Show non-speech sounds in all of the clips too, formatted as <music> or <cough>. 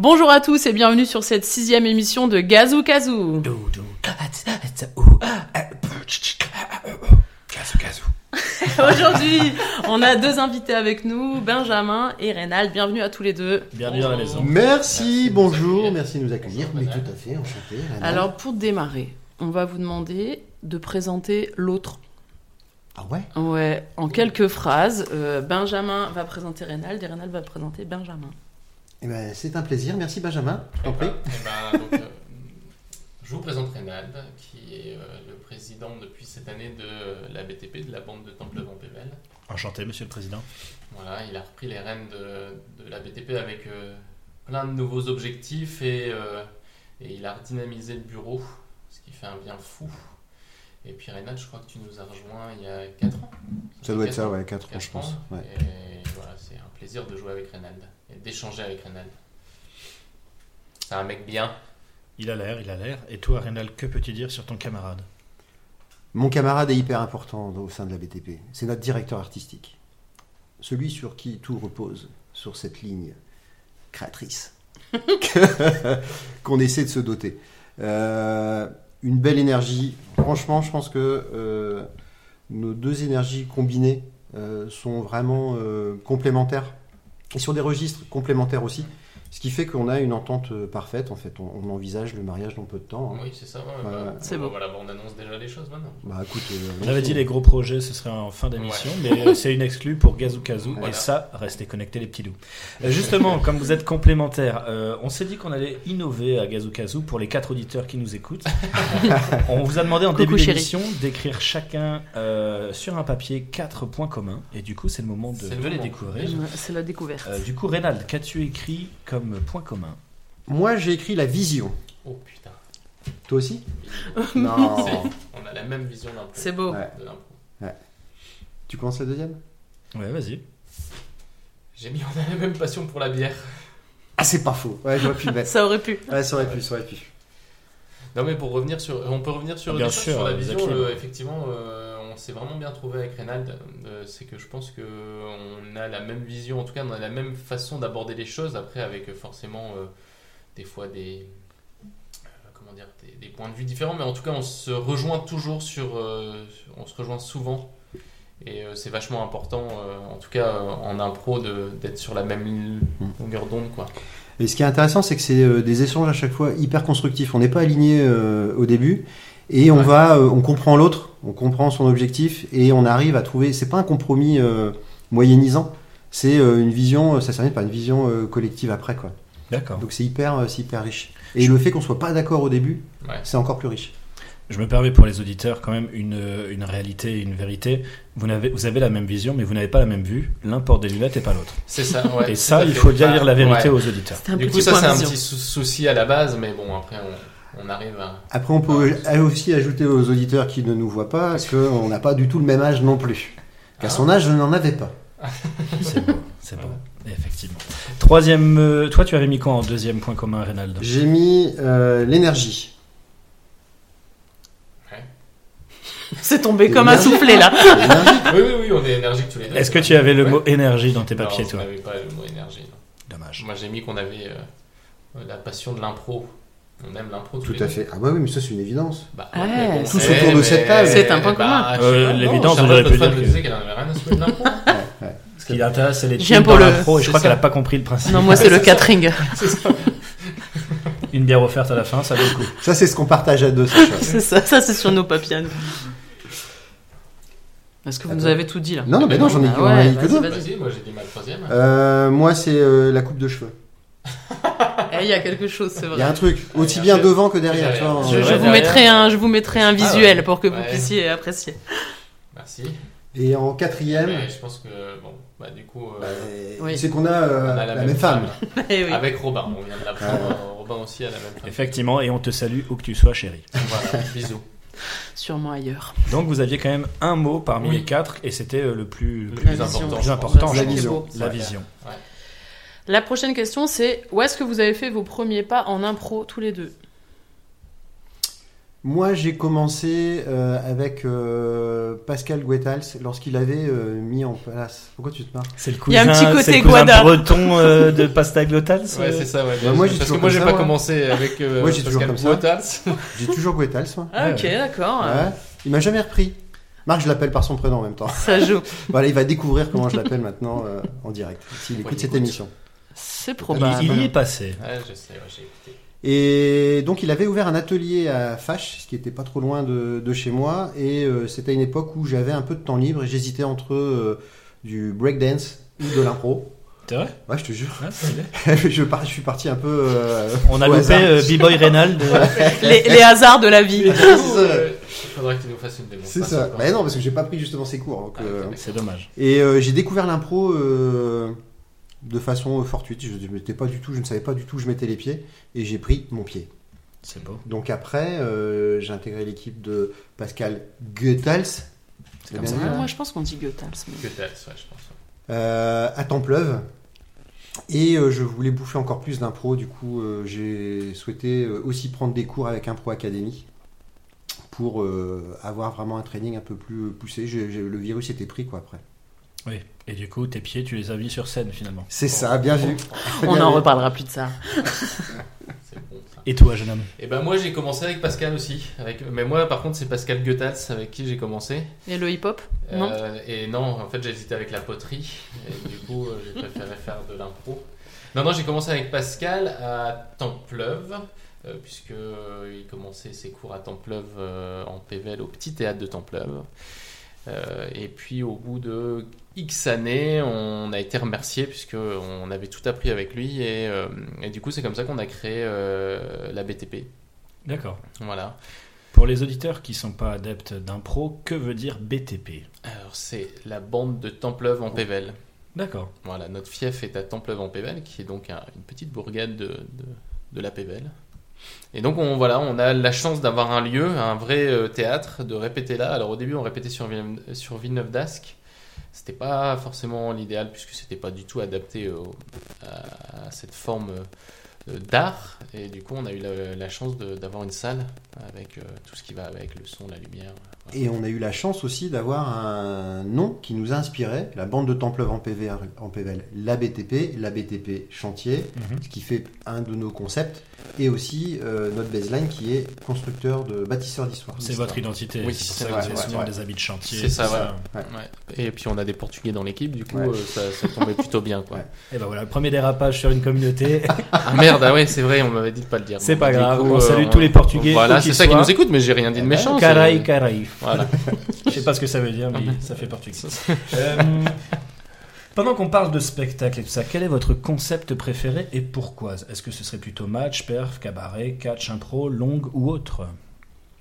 Bonjour à tous et bienvenue sur cette sixième émission de Gazou Kazoo. <laughs> Aujourd'hui, on a deux invités avec nous, Benjamin et Reynald. Bienvenue à tous les deux. Bienvenue à la maison. Merci, bonjour, merci de nous accueillir. Mais tout à fait, enchanté. Alors, pour démarrer, on va vous demander de présenter l'autre. Ah ouais? Ouais, en quelques phrases. Euh, Benjamin va présenter Reynald et Reynald va présenter Benjamin. Eh ben, C'est un plaisir, merci Benjamin. Je t'en prie. Eh ben, donc, euh, je vous présente Reynald, qui est euh, le président depuis cette année de la BTP, de la bande de Temple Vampével. Enchanté, monsieur le président. Voilà, il a repris les rênes de, de la BTP avec euh, plein de nouveaux objectifs et, euh, et il a redynamisé le bureau, ce qui fait un bien fou. Et puis Reynald, je crois que tu nous as rejoint il y a 4 ans. Ça doit être ça, ans ouais, 4 ans, Quatre je pense. ans. Ouais. Et voilà, c'est un plaisir de jouer avec Reynald et d'échanger avec Reynald. C'est un mec bien. Il a l'air, il a l'air. Et toi, Rénal, que peux-tu dire sur ton camarade? Mon camarade est hyper important au sein de la BTP. C'est notre directeur artistique. Celui sur qui tout repose, sur cette ligne créatrice <laughs> qu'on essaie de se doter. Euh, une belle énergie. Franchement, je pense que euh, nos deux énergies combinées euh, sont vraiment euh, complémentaires et sur des registres complémentaires aussi. Ce qui fait qu'on a une entente euh, parfaite. En fait, on, on envisage le mariage dans peu de temps. hein. Oui, c'est ça. ouais, bah. C'est bon. Voilà, on annonce déjà les choses maintenant. Bah écoute, euh, On avait dit les gros projets, ce serait en fin d'émission, mais c'est une exclue pour Gazou Kazoo. Voilà. Et ça, restez connectés les petits loups. Euh, Justement, comme vous êtes complémentaires, euh, on s'est dit qu'on allait innover à Gazou Kazoo pour les quatre auditeurs qui nous écoutent. <laughs> on vous a demandé en Coucou, début d'émission d'écrire chacun euh, sur un papier quatre points communs. Et du coup, c'est le moment de, C'est le de les moment. découvrir. C'est la découverte. Euh, du coup, Reynald, qu'as-tu écrit comme point commun Moi, j'ai écrit la vision. Oh putain. Toi aussi <laughs> Non. On a la même vision d'un peu. C'est beau. Ouais. de l'impro. Tu commences la deuxième? Ouais, vas-y. J'ai mis on a la même passion pour la bière. Ah, c'est pas faux. Ouais, j'aurais pu le mettre. <laughs> Ça aurait pu. Ouais, ça aurait pu, ça aurait pu. Non mais pour revenir sur, on peut revenir sur, Bien sûr, sur la euh, vision. Le- effectivement, euh, s'est vraiment bien trouvé avec Reynald. Euh, c'est que je pense que on a la même vision, en tout cas, on a la même façon d'aborder les choses. Après, avec euh, forcément euh, des fois des comment dire des, des points de vue différents, mais en tout cas, on se rejoint toujours sur, on se rejoint souvent. Et c'est vachement important, en tout cas en impro, d'être sur la même longueur d'onde, quoi. Et ce qui est intéressant, c'est que c'est des échanges à chaque fois hyper constructifs. On n'est pas aligné au début et on Ouais. va, euh, on comprend l'autre, on comprend son objectif et on arrive à trouver. C'est pas un compromis euh, moyennisant, c'est euh, une vision. euh, Ça s'arrête par une vision euh, collective après, quoi. D'accord. Donc c'est hyper, euh, c'est hyper riche. Et le fait qu'on soit pas d'accord au début, Ouais. c'est encore plus riche. Je me permets pour les auditeurs quand même une, une réalité, une vérité. Vous, n'avez, vous avez la même vision, mais vous n'avez pas la même vue. L'un porte des lunettes et pas l'autre. C'est ça. Ouais, et ça, il faut dire Bah, la vérité ouais. aux auditeurs. Du coup, ça c'est un petit sou- souci à la base, mais bon, après on, on arrive à. Après, on peut aussi ajouter aux auditeurs qui ne nous voient pas qu'on n'a pas du tout le même âge non plus. Qu'à Ah. son âge, je n'en avais pas. <laughs> C'est beau, c'est beau. Effectivement. Troisième, euh, toi, tu avais mis quoi en deuxième point commun, Reynald? J'ai mis euh, l'énergie. <laughs> C'est tombé comme un soufflé là. <laughs> Oui, oui, oui, on est énergique tous les deux. Est-ce que tu avais le Ouais. mot énergie dans tes papiers, non, toi? on n'avait pas le mot énergie. non. Dommage. Moi, j'ai mis qu'on avait euh, la passion de l'impro. On aime l'impro Tout à fait. Ah bah oui, mais ça c'est une évidence. Bah, Ouais, bon, Tous autour de cette table. C'est un point commun. je sais Euh, l'évidence, auriez Charlotte pu dire que- disait qu'elle en avait rien à se de l'impro. Ouais. Ce qui l'intéresse, c'est les types pour l'impro, et je crois qu'elle a pas compris le principe. Non, moi c'est <laughs> le catering. <laughs> Une bière offerte à la fin, ça vaut le coup. Ça c'est ce qu'on partage à deux. <laughs> C'est ça, ça c'est sur nos papiers. Est-ce que vous nous avez tout dit là? Non, non, mais non, j'en ai, Ah j'en ai dit que deux. vas-y. Vas-y, moi j'ai dit ma troisième. Euh, moi c'est euh, la coupe de cheveux. <laughs> Eh, Il y a quelque chose, c'est Il y a vrai. un truc, aussi bien je- devant que derrière. je- tu vois, Je, C'est je vrai, vous derrière. mettrai un, je vous mettrai un visuel ouais. pour que vous Ouais. puissiez apprécier. Merci. Et en quatrième, Mais je pense que, bon, bah du coup, euh, euh, Oui. c'est qu'on a, euh, a la, même femme. <laughs> Eh oui. Avec Robin, on vient de l'apprendre. Ah. euh, Robin aussi a la même femme. Effectivement, et on te salue où que tu sois, chérie. Voilà, <laughs> bisous. Sûrement ailleurs. Donc vous aviez quand même un mot parmi Oui. les quatre, et c'était le plus, Le important. plus La vision. Ouais. La prochaine question c'est où est-ce que vous avez fait vos premiers pas en impro tous les deux? Moi, j'ai commencé euh, avec euh, Pascal Guetals lorsqu'il avait euh, mis en place. Pourquoi tu te marres? C'est le Il y a un cousin, petit côté le cousin breton euh, de Pasta Glotals Ouais, c'est ça, ouais. Bah, moi, j'ai Parce que toujours moi, j'ai pas commencé avec euh, Moi, j'ai toujours Pascal. Boitals. <laughs> J'ai toujours Guetals, moi. Ah, ok, d'accord. Ouais. Il m'a jamais repris. Marc, je l'appelle par son prénom en même temps. Ça joue. <laughs> Voilà, il va découvrir comment je l'appelle maintenant euh, en direct, s'il Ouais, écoute cette écoute. émission. C'est il, probable. il y est passé. Ouais, je sais, ouais, j'ai écouté. Et donc, il avait ouvert un atelier à Fache, ce qui était pas trop loin de, de chez moi. Et euh, c'était une époque où j'avais un peu de temps libre et j'hésitais entre euh, du breakdance ou de l'impro. C'est vrai? Ouais, je te jure. Ah, <laughs> je, par- je suis parti un peu. euh, On a loupé euh, B-Boy Reynald. <laughs> euh, Les, les hasards de la vie. C'est ça. Il faudrait que tu nous fasses une C'est démonstration. ça. quoi. Bah non, parce que j'ai pas pris justement ces cours. Ah, euh, C'est dommage. Et euh, j'ai découvert l'impro euh, de façon fortuite. Je, m'étais pas du tout, je ne savais pas du tout où je mettais les pieds et j'ai pris mon pied. C'est beau. Donc après, euh, j'ai intégré l'équipe de Pascal Goethals C'est comme ça. Ouais, moi, je pense qu'on dit Goethals. mais- Goethals, ouais, je pense. euh, à Templeuve. Et euh, je voulais bouffer encore plus d'impro. Du coup, euh, j'ai souhaité euh, aussi prendre des cours avec Impro Academy pour euh, avoir vraiment un training un peu plus poussé. Le virus était pris quoi après. Oui. Et du coup, tes pieds, tu les as mis sur scène finalement. C'est ça, bien vu. <laughs> On Bien en vu. reparlera plus de ça. <laughs> C'est bon, ça. Et toi, jeune homme? Et ben moi j'ai commencé avec Pascal aussi. Avec... Mais moi par contre c'est Pascal Goethals avec qui j'ai commencé. Et le hip-hop? Non? Euh, et non, en fait j'ai hésité avec la poterie. Et du coup euh, j'ai préféré faire de l'impro. Non, non, j'ai commencé avec Pascal à Templeuve. euh, puisque euh, il commençait ses cours à Templeuve euh, en PVL au petit théâtre de Templeuve. Euh, et puis au bout de X années, on a été remercié puisque on avait tout appris avec lui et, euh, et du coup c'est comme ça qu'on a créé euh, la BTP. D'accord. Voilà. Pour les auditeurs qui sont pas adeptes d'impro, que veut dire BTP Alors c'est la bande de Templeuve en Pével. D'accord. Voilà, notre fief est à Templeuve en Pével, qui est donc un- une petite bourgade de, de, de la Pével. Et donc on, voilà, on a la chance d'avoir un lieu, un vrai euh, théâtre, de répéter là. Alors au début on répétait sur, Villeneuve- sur Villeneuve d'Ascq. C'était pas forcément l'idéal puisque c'était pas du tout adapté à, cette forme euh, d'art. Et du coup on a eu la, chance d'avoir une salle avec euh, tout ce qui va avec, le son, la lumière. Et on a eu la chance aussi d'avoir un nom qui nous a inspiré, la bande de Templeuve en, PV, en PVL, la BTP, la BTP chantier, Mhm. ce qui fait un de nos concepts, et aussi euh, notre baseline qui est constructeur de bâtisseur d'histoire. C'est votre identité. Oui, c'est ça que vous avez ouais, souvent ouais. des habits de chantier. C'est ça, ouais. Ouais. Et puis on a des Portugais dans l'équipe, du coup Ouais. euh, ça, ça tombait plutôt bien. Quoi. Ouais. Et ben voilà, le premier dérapage sur une communauté. Ah merde, ah ouais, c'est vrai, on m'avait dit de pas le dire. C'est Bon, pas grave, coup, on euh, salue tous les Portugais, Voilà, c'est ça qui nous écoute, mais j'ai rien dit de méchant. c'est- Caray, caray. Voilà. <laughs> Je sais pas ce que ça veut dire, mais ça fait portugais. Euh, pendant qu'on parle de spectacle et tout ça, quel est votre concept préféré et pourquoi? Est-ce que ce serait plutôt match, perf, cabaret, catch, impro, longue ou autre?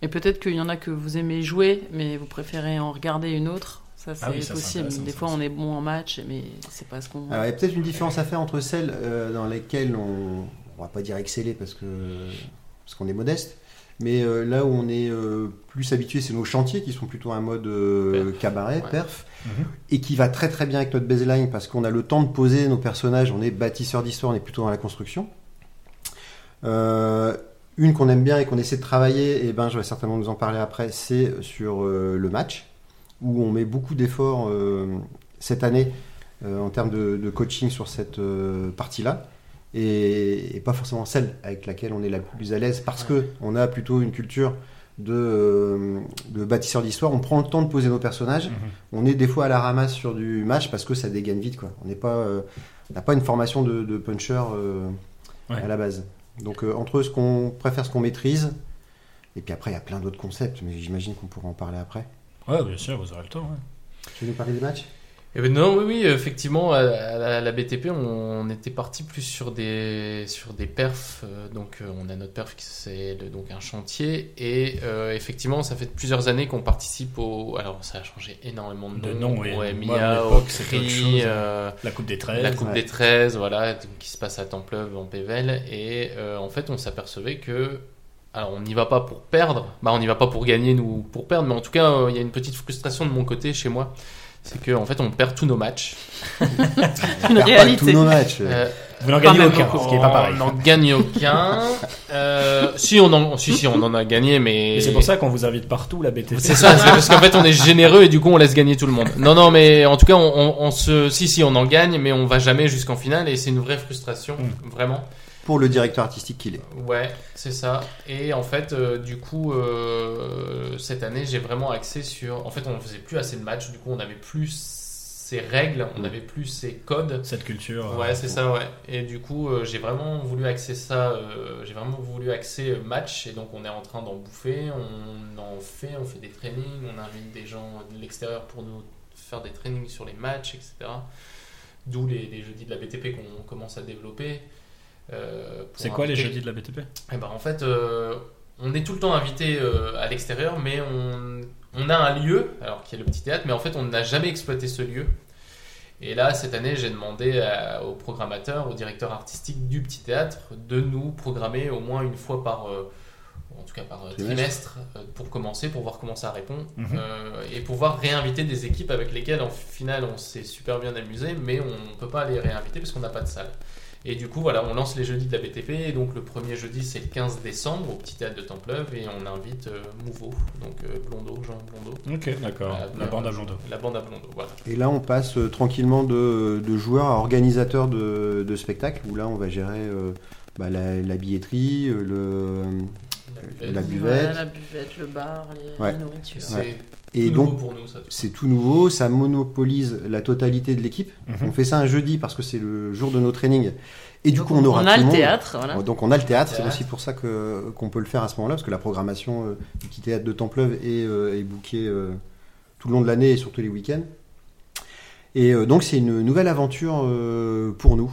Et peut-être qu'il y en a que vous aimez jouer, mais vous préférez en regarder une autre. Ça, c'est Ah oui, possible. Des fois, on est bon en match, mais c'est pas ce qu'on. Alors, il y a peut-être une différence à faire entre celles euh, dans lesquelles on, on va pas dire exceller parce que parce qu'on est modeste, mais euh, là où on est euh, plus habitué, c'est nos chantiers qui sont plutôt un mode euh, cabaret, Ouais. perf, Mhm. et qui va très très bien avec notre baseline parce qu'on a le temps de poser nos personnages, on est bâtisseur d'histoire, on est plutôt dans la construction. Une qu'on aime bien et qu'on essaie de travailler, et ben je vais certainement nous en parler après, c'est sur le match, où on met beaucoup d'efforts cette année en termes de, de coaching sur cette partie-là, et, et pas forcément celle avec laquelle on est la plus à l'aise, parce que on a plutôt une culture de, euh, de bâtisseur d'histoire, on prend le temps de poser nos personnages, Mhm. on est des fois à la ramasse sur du match parce que ça dégaine vite, quoi. On n'est pas, euh, n'a pas une formation de, de puncher euh, Ouais. à la base. Donc euh, entre ce qu'on préfère, ce qu'on maîtrise, et puis après il y a plein d'autres concepts, mais j'imagine qu'on pourra en parler après. Ouais, bien sûr, vous aurez le temps. ouais. Tu veux nous parler des matchs? Eh ben non, oui, oui, effectivement, à, à la, à la BTP, on, était parti plus sur des, sur des perfs. euh, donc, euh, on a notre perf qui c'est donc un chantier. Et euh, effectivement, ça fait plusieurs années qu'on participe au. Alors, ça a changé énormément de, De noms. noms, oui. À Mia, l'époque, c'était autre Okri, chose. euh, La Coupe des 13. la Coupe ouais. des 13, voilà, qui se passe à Templeuve en Pével. Et euh, en fait, on s'apercevait que. Alors, on n'y va pas pour perdre, bah, on n'y va pas pour gagner ou pour perdre, mais en tout cas, euh, il y a une petite frustration de mon côté chez moi. C'est que en fait on perd tous nos matchs. <laughs> On Une perd pas réalité. tous nos matchs. Euh, Vous n'en gagnez aucun, ce qui n'est pas pareil. On n'en gagne aucun. <laughs> Euh, si on en, si si on en a gagné, mais Et c'est pour ça qu'on vous invite partout, la BTP. C'est ça, c'est parce qu'en fait on est généreux et du coup on laisse gagner tout le monde. Non non mais en tout cas on, on, on se, si si on en gagne, mais on va jamais jusqu'en finale et c'est une vraie frustration, Mm. vraiment. Pour le directeur artistique qu'il est. Ouais, c'est ça. Et en fait, euh, du coup, euh, cette année, j'ai vraiment axé sur. En fait, on ne faisait plus assez de matchs. Du coup, on n'avait plus ces règles, on n'avait plus ces codes. Cette culture. euh, Ouais, c'est ça, ouais. Et du coup, euh, j'ai vraiment voulu axer ça. euh, j'ai vraiment voulu axer match. Et donc, on est en train d'en bouffer. On en fait, on fait des trainings. On invite des gens de l'extérieur pour nous faire des trainings sur les matchs, etc. D'où les, les jeudis de la BTP qu'on commence à développer. Euh, C'est quoi les jeudis de la BTP eh ben, en fait, euh, on est tout le temps invité euh, à l'extérieur, mais on, on a un lieu, alors qui est le petit théâtre, mais en fait, on n'a jamais exploité ce lieu. Et là, cette année, j'ai demandé à- au programmateur, au directeur artistique du petit théâtre, de nous programmer au moins une fois par, euh, en tout cas par Trimestre. trimestre, pour commencer, pour voir comment ça répond, Mhm. euh, et pouvoir réinviter des équipes avec lesquelles, en final, on s'est super bien amusé, mais on ne peut pas les réinviter parce qu'on n'a pas de salle. Et du coup, voilà, on lance les jeudis de la BTP. Et donc, le premier jeudi, c'est le 15 décembre au Petit Théâtre de Templeuve. Et on invite euh, Mouveau, donc euh, Blondeau, Jean Blondeau. Ok, d'accord. La bande à Blondeau. La bande à Blondeau, voilà. Et là, on passe euh, tranquillement de, de joueur à organisateur de, de spectacle, où là, on va gérer euh, bah, la, la billetterie, euh, le, la buvette. la buvette, le bar, les, Ouais. la nourriture. C'est Ouais. tout Et nouveau donc, c'est tout nouveau, ça monopolise la totalité de l'équipe. Mhm. On fait ça un jeudi parce que c'est le jour de nos trainings. Et du Donc, coup, on aura on tout a le le monde. théâtre, voilà. Donc on a le théâtre, c'est aussi pour ça que qu'on peut le faire à ce moment-là, parce que la programmation euh, du petit théâtre de Templeuve est, euh, est bookée euh, tout le long de l'année et surtout les week-ends. Et euh, donc c'est une nouvelle aventure euh, pour nous,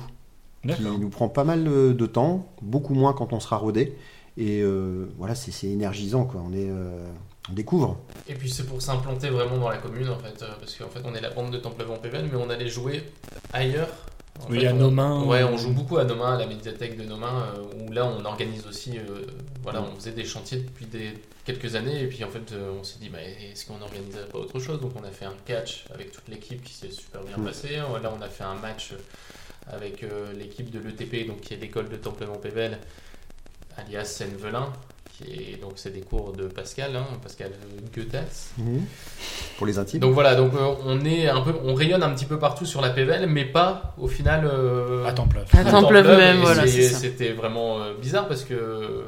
qui nous prend pas mal de temps, beaucoup moins quand on sera rodé. Et euh, voilà, c'est énergisant, quoi. On est, euh, on découvre. Et puis, c'est pour s'implanter vraiment dans la commune, en fait. euh, Parce qu'en fait, on est la bande de Templeuve en PVL, mais on allait jouer ailleurs. En Oui, fait, à on- Nomain, Ouais, ou- on joue beaucoup à Nomain, à la médiathèque de Nomain, où là, on organise aussi. euh, voilà, on faisait des chantiers depuis des, quelques années, et puis en fait, on s'est dit, bah, est-ce qu'on n'organiserait pas autre chose? Donc, on a fait un catch avec toute l'équipe qui s'est super bien Mm. passé. Là, on a fait un match avec euh, l'équipe de l'ETP, donc qui est l'école de Templement-Pével, alias Seine-Velin. Qui est, donc c'est des cours de Pascal, hein, Pascal Goethals. Pour les intimes. Donc voilà, donc euh, on est un peu, on rayonne un petit peu partout sur la PVL, mais pas au final. euh, À Templeuve. À Templeuve même, voilà. C'était vraiment euh, bizarre parce que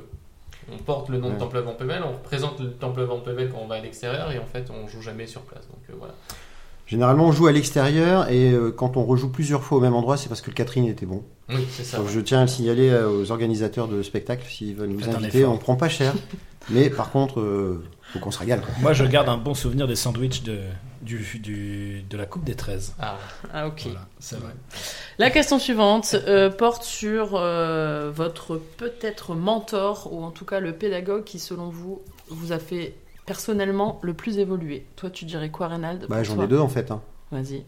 on porte le nom de Ouais. Templeuve en PVL, on représente le Templeuve en PVL quand on va à l'extérieur et en fait on joue jamais sur place. Donc euh, voilà. Généralement, on joue à l'extérieur et euh, quand on rejoue plusieurs fois au même endroit, c'est parce que le catering était bon. Oui, c'est ça. Donc, je tiens à le signaler euh, aux organisateurs de spectacles s'ils veulent nous Faites un inviter. effort. On prend pas cher, <laughs> mais par contre, euh, faut qu'on se régale. quoi. Moi, je garde un bon souvenir des sandwichs de, du, du- de la Coupe des 13. Ah, Ah, ok. Voilà, c'est vrai. La question suivante euh, porte sur euh, votre peut-être mentor, ou en tout cas le pédagogue qui, selon vous, vous a fait personnellement le plus évoluer. Toi, tu dirais quoi, Reynald Bah, j'en ai deux en fait. hein. Vas-y.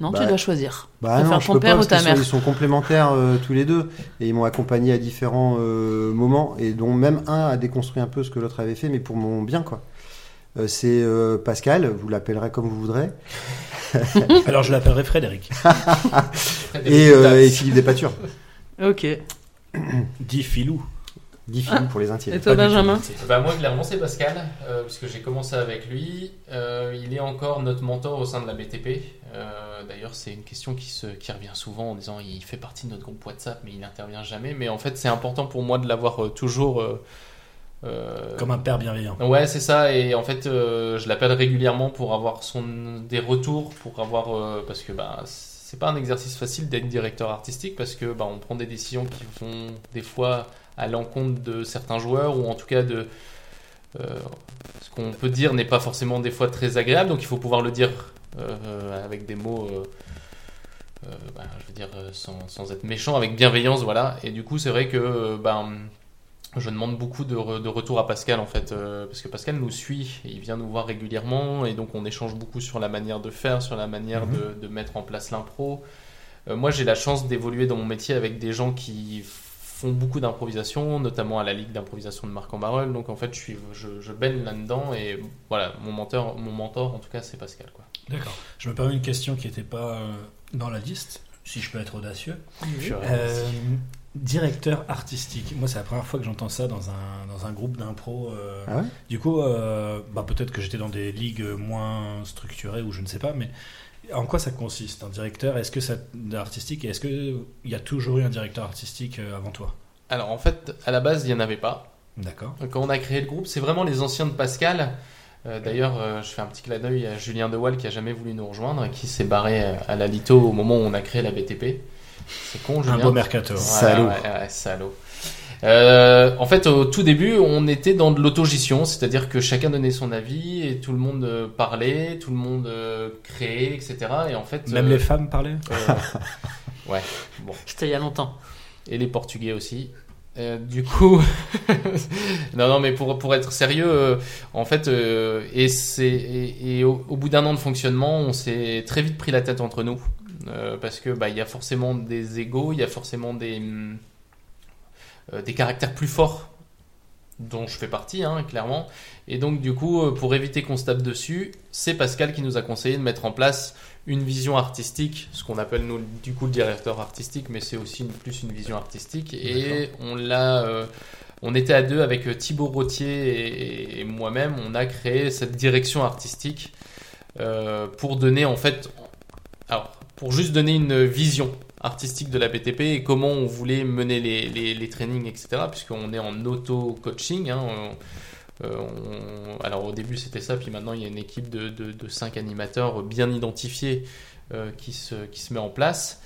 Non, Bah, tu dois choisir. Bah non, je ton peux père pas ou ta sont, mère ils sont complémentaires euh, tous les deux et ils m'ont accompagné à différents euh, moments et dont même un a déconstruit un peu ce que l'autre avait fait, mais pour mon bien quoi. Euh, c'est euh, Pascal, vous l'appellerez comme vous voudrez, <laughs> Alors, je l'appellerai Frédéric. <laughs> Et, euh, et Philippe Despatures. Ok. Dit Filou. Dit Philippe pour les intimes. Et toi, Benjamin Bah moi clairement c'est Pascal, euh, puisque j'ai commencé avec lui. Euh, il est encore notre mentor au sein de la BTP. Euh, D'ailleurs c'est une question qui, se, qui revient souvent en disant il fait partie de notre groupe WhatsApp mais il n'intervient jamais. Mais en fait c'est important pour moi de l'avoir euh, toujours... euh, euh, Comme un père bienveillant. Ouais, c'est ça. Et en fait, euh, je l'appelle régulièrement pour avoir son des retours, pour avoir euh, parce que bah c'est pas un exercice facile d'être directeur artistique parce que bah on prend des décisions qui vont des fois à l'encontre de certains joueurs ou en tout cas de euh, ce qu'on peut dire n'est pas forcément des fois très agréable. Donc il faut pouvoir le dire euh, avec des mots. euh, bah, je veux dire sans, sans être méchant, avec bienveillance, voilà. Et du coup, c'est vrai que ben, je demande beaucoup de, re- de retour à Pascal en fait, parce que Pascal nous suit, il vient nous voir régulièrement, et donc on échange beaucoup sur la manière de faire, sur la manière Mhm. de, de mettre en place l'impro. Moi, j'ai la chance d'évoluer dans mon métier avec des gens qui font beaucoup d'improvisation, notamment à la Ligue d'improvisation de Marc en Barreul. Donc en fait, je, suis, je, je baigne là-dedans, et voilà, mon mentor, mon mentor en tout cas, c'est Pascal. Quoi. D'accord. Je me permets une question qui n'était pas euh, dans la liste, si je peux être audacieux. Euh, directeur artistique. Moi, c'est la première fois que j'entends ça dans un, dans un groupe d'impro. euh. Ah ouais? Du coup, euh, bah, peut-être que j'étais dans des ligues moins structurées ou je ne sais pas, mais en quoi ça consiste un directeur? Est-ce que ça artistique et est-ce qu'il y a toujours eu un directeur artistique euh, avant toi? Alors en fait, à la base, il n'y en avait pas. D'accord. Quand on a créé le groupe, c'est vraiment les anciens de Pascal. Euh, D'ailleurs, euh, je fais un petit clin d'œil à Julien Dewal qui a jamais voulu nous rejoindre et qui s'est barré euh, à la Lito au moment où on a créé la BTP. C'est con, Julien. Un beau mercato. Ouais, Salaud. ouais, ouais, salaud. Euh, en fait, au tout début, on était dans de l'autogestion, c'est-à-dire que chacun donnait son avis et tout le monde euh, parlait, tout le monde euh, créait, etc. Et en fait, Même euh, les femmes parlaient euh, <laughs> ouais, bon, C'était il y a longtemps. et les Portugais aussi. Euh, du coup, <laughs> non, non, mais pour, pour être sérieux, euh, en fait, euh, et, c'est, et, et au, au bout d'un an de fonctionnement, on s'est très vite pris la tête entre nous. Euh, parce que bah, il y a forcément des égaux, il y a forcément des, hum, euh, des caractères plus forts dont je fais partie, hein, clairement. Et donc, du coup, euh, pour éviter qu'on se tape dessus, c'est Pascal qui nous a conseillé de mettre en place une vision artistique, ce qu'on appelle nous du coup le directeur artistique, mais c'est aussi une- plus une vision artistique. Et on l'a, euh, on était à deux avec euh, Thibaut Rottier et, et moi-même, on a créé cette direction artistique euh, pour donner en fait, alors pour juste donner une vision artistique de la BTP et comment on voulait mener les, les, les trainings, etc. Puisqu'on est en auto-coaching. Hein, euh, on- alors au début c'était ça, puis maintenant il y a une équipe de, de, animateurs bien identifiés euh, qui, se, qui se met en place.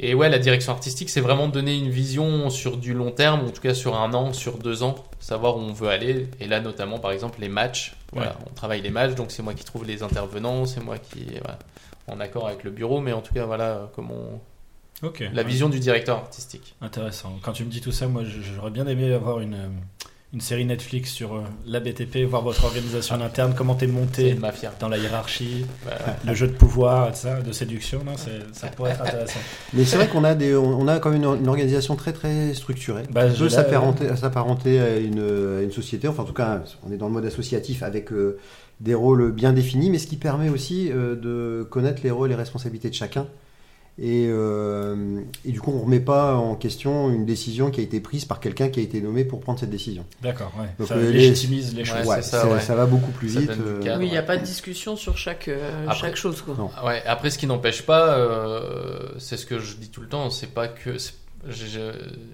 Et ouais, la direction artistique, c'est vraiment donner une vision sur du long terme, en tout cas sur un an, sur deux ans, savoir où on veut aller. Et là, notamment, par exemple, les matchs. Voilà, Ouais. on travaille les matchs, donc c'est moi qui trouve les intervenants, c'est moi qui voilà, en accord avec le bureau, mais en tout cas, voilà comment Ok. la vision du directeur artistique. Intéressant. Quand tu me dis tout ça, moi, j'aurais bien aimé avoir une, euh, une série Netflix sur euh, la BTP, voir votre organisation en interne, comment t'es monté dans la hiérarchie, le jeu de pouvoir, ça, de séduction, non, ça pourrait être intéressant. <laughs> Mais c'est vrai qu'on a, des, on a quand même une, une organisation très très structurée. Bah, peut s'apparenter s'apparenter à une, à une société. Enfin, en tout cas, on est dans le mode associatif avec euh, des rôles bien définis, mais ce qui permet aussi euh, de connaître les rôles et responsabilités de chacun. Et, euh, et du coup, on ne remet pas en question une décision qui a été prise par quelqu'un qui a été nommé pour prendre cette décision. D'accord, ouais. Donc, ça euh, les- légitimise les choses. Ouais, ça, ouais. va beaucoup plus Ça vite. euh, cadre. Oui, il n'y a ouais. pas de discussion sur chaque, euh, Après- chaque chose. Quoi. Non. Ouais, après, ce qui n'empêche pas, euh, c'est ce que je dis tout le temps, c'est pas que. Je, je-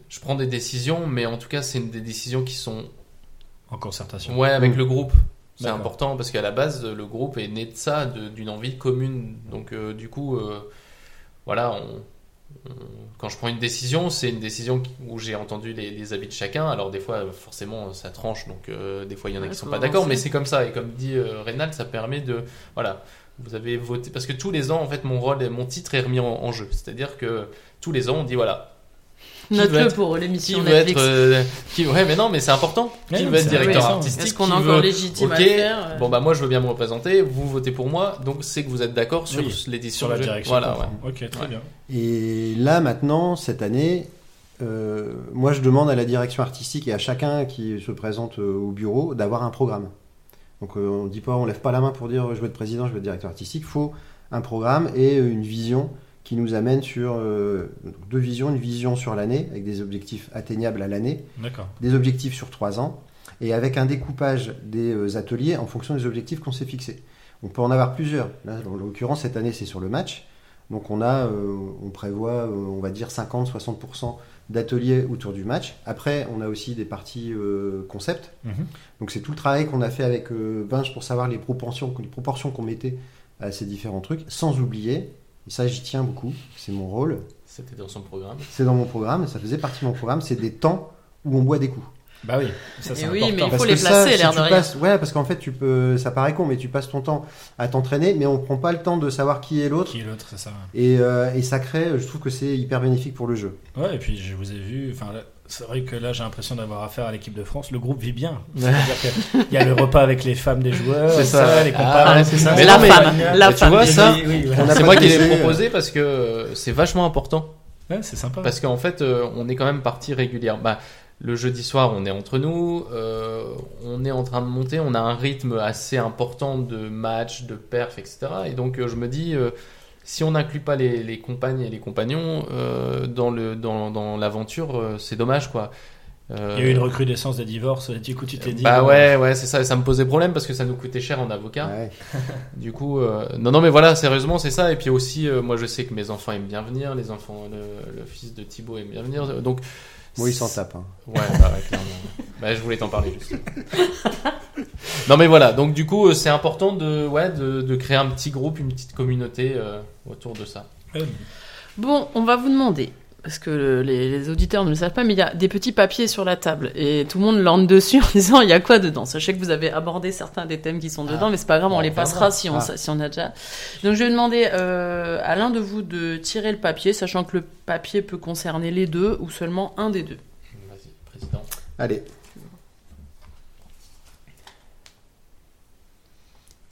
je prends des décisions, mais en tout cas, c'est des décisions qui sont. En concertation. Ouais, avec Mm. le groupe. C'est important parce qu'à la base, le groupe est né de ça, d'une envie commune. Donc, euh, du coup, euh, voilà, on- on- quand je prends une décision, c'est une décision où j'ai entendu les, les avis de chacun. Alors, des fois, forcément, ça tranche. Donc, euh, des fois, il y en a Ouais, qui sont pas d'accord, mais c'est comme ça. Et comme dit euh, Reynald, ça permet de. Voilà, vous avez voté. Parce que tous les ans, en fait, mon rôle et mon titre est remis en, en jeu. C'est-à-dire que tous les ans, on dit voilà. Qui être- pour Qui l'émission veut Netflix. être. euh, qui, ouais, mais non, mais c'est important. Ouais, qui veut être directeur artistique Est-ce qu'on est qui encore veut- légitime Ok, à le faire euh Bon bah moi je veux bien me représenter, vous votez pour moi, donc c'est que vous êtes d'accord sur Oui, l'édition Sur la direction. Voilà, ouais. Ok, très Ouais. bien. Et là, maintenant, cette année, euh, moi, je demande à la direction artistique et à chacun qui se présente au bureau d'avoir un programme. Donc, euh, on dit pas, on lève pas la main pour dire je veux être président, je veux être directeur artistique. Il faut un programme et une vision qui nous amène sur euh, deux visions, une vision sur l'année avec des objectifs atteignables à l'année, des objectifs sur trois ans et avec un découpage des euh, ateliers en fonction des objectifs qu'on s'est fixés. On peut en avoir plusieurs. Là, en l'occurrence, cette année, c'est sur le match. Donc on a, euh, on prévoit, euh, on va dire 50-60% d'ateliers autour du match. Après, on a aussi des parties euh, concept. Mhm. Donc c'est tout le travail qu'on a fait avec Vince pour savoir les proportions, les proportions qu'on mettait à ces différents trucs, sans oublier, et ça j'y tiens beaucoup, c'est mon rôle, C'était dans son programme. c'est dans mon programme, ça faisait partie de mon programme, c'est des temps où on boit des coups. Bah oui, ça c'est oui, important. mais il faut que les ça, placer, si l'air tu de rien. passes- ouais, parce qu'en fait, tu peux, ça paraît con, mais tu passes ton temps à t'entraîner, mais on prend pas le temps de savoir qui est l'autre. Qui est l'autre, c'est ça. Et, euh, et ça crée, je trouve que c'est hyper bénéfique pour le jeu. Ouais, et puis je vous ai vu. Enfin, c'est vrai que là, j'ai l'impression d'avoir affaire à l'équipe de France. Le groupe vit bien. C'est-à-dire qu'il y a le repas avec les femmes des joueurs, C'est et ça. les Ah, ouais, c'est ça. Mais La mais- femme, la tu femme. vois, ça, Oui, oui, voilà. On a C'est moi qui l'ai précisé, proposé parce que euh, c'est vachement important. Ouais, c'est sympa. Parce qu'en fait, euh, on est quand même parti régulière. Bah, le jeudi soir, on est entre nous, euh, on est en train de monter, on a un rythme assez important de matchs, de perfs, etc. Et donc euh, je me dis, euh, si on n'inclut pas les, les compagnes et les compagnons euh, dans le dans, dans l'aventure, euh, c'est dommage quoi. Euh, Il y a eu une recrudescence des divorces. Du coup, tu t'es dit. bah bon, ouais, ouais, c'est ça. Et ça me posait problème parce que ça nous coûtait cher en avocat. Ouais. <laughs> Du coup, euh, non, non, mais voilà, sérieusement, c'est ça. Et puis aussi, euh, moi, je sais que mes enfants aiment bien venir. Les enfants, le, le fils de Thibaut aime bien venir. Donc, Moi, il s'en tape. hein. Ouais, bah ouais, clairement. bah, je voulais t'en parler juste. <laughs> non, mais voilà. Donc, du coup, euh, c'est important de, ouais, de, de créer un petit groupe, une petite communauté euh, autour de ça. Bon, on va vous demander, parce que le- les, les auditeurs ne le savent pas, mais il y a des petits papiers sur la table et tout le monde lorne dessus en <laughs> disant il y a quoi dedans? Sachez que vous avez abordé certains des thèmes qui sont dedans, Ah. mais c'est pas grave, on On les passera si on, Ah. si on a déjà. Donc je vais demander euh, à l'un de vous de tirer le papier, sachant que le papier peut concerner les deux ou seulement un des deux. Vas-y, président. Allez.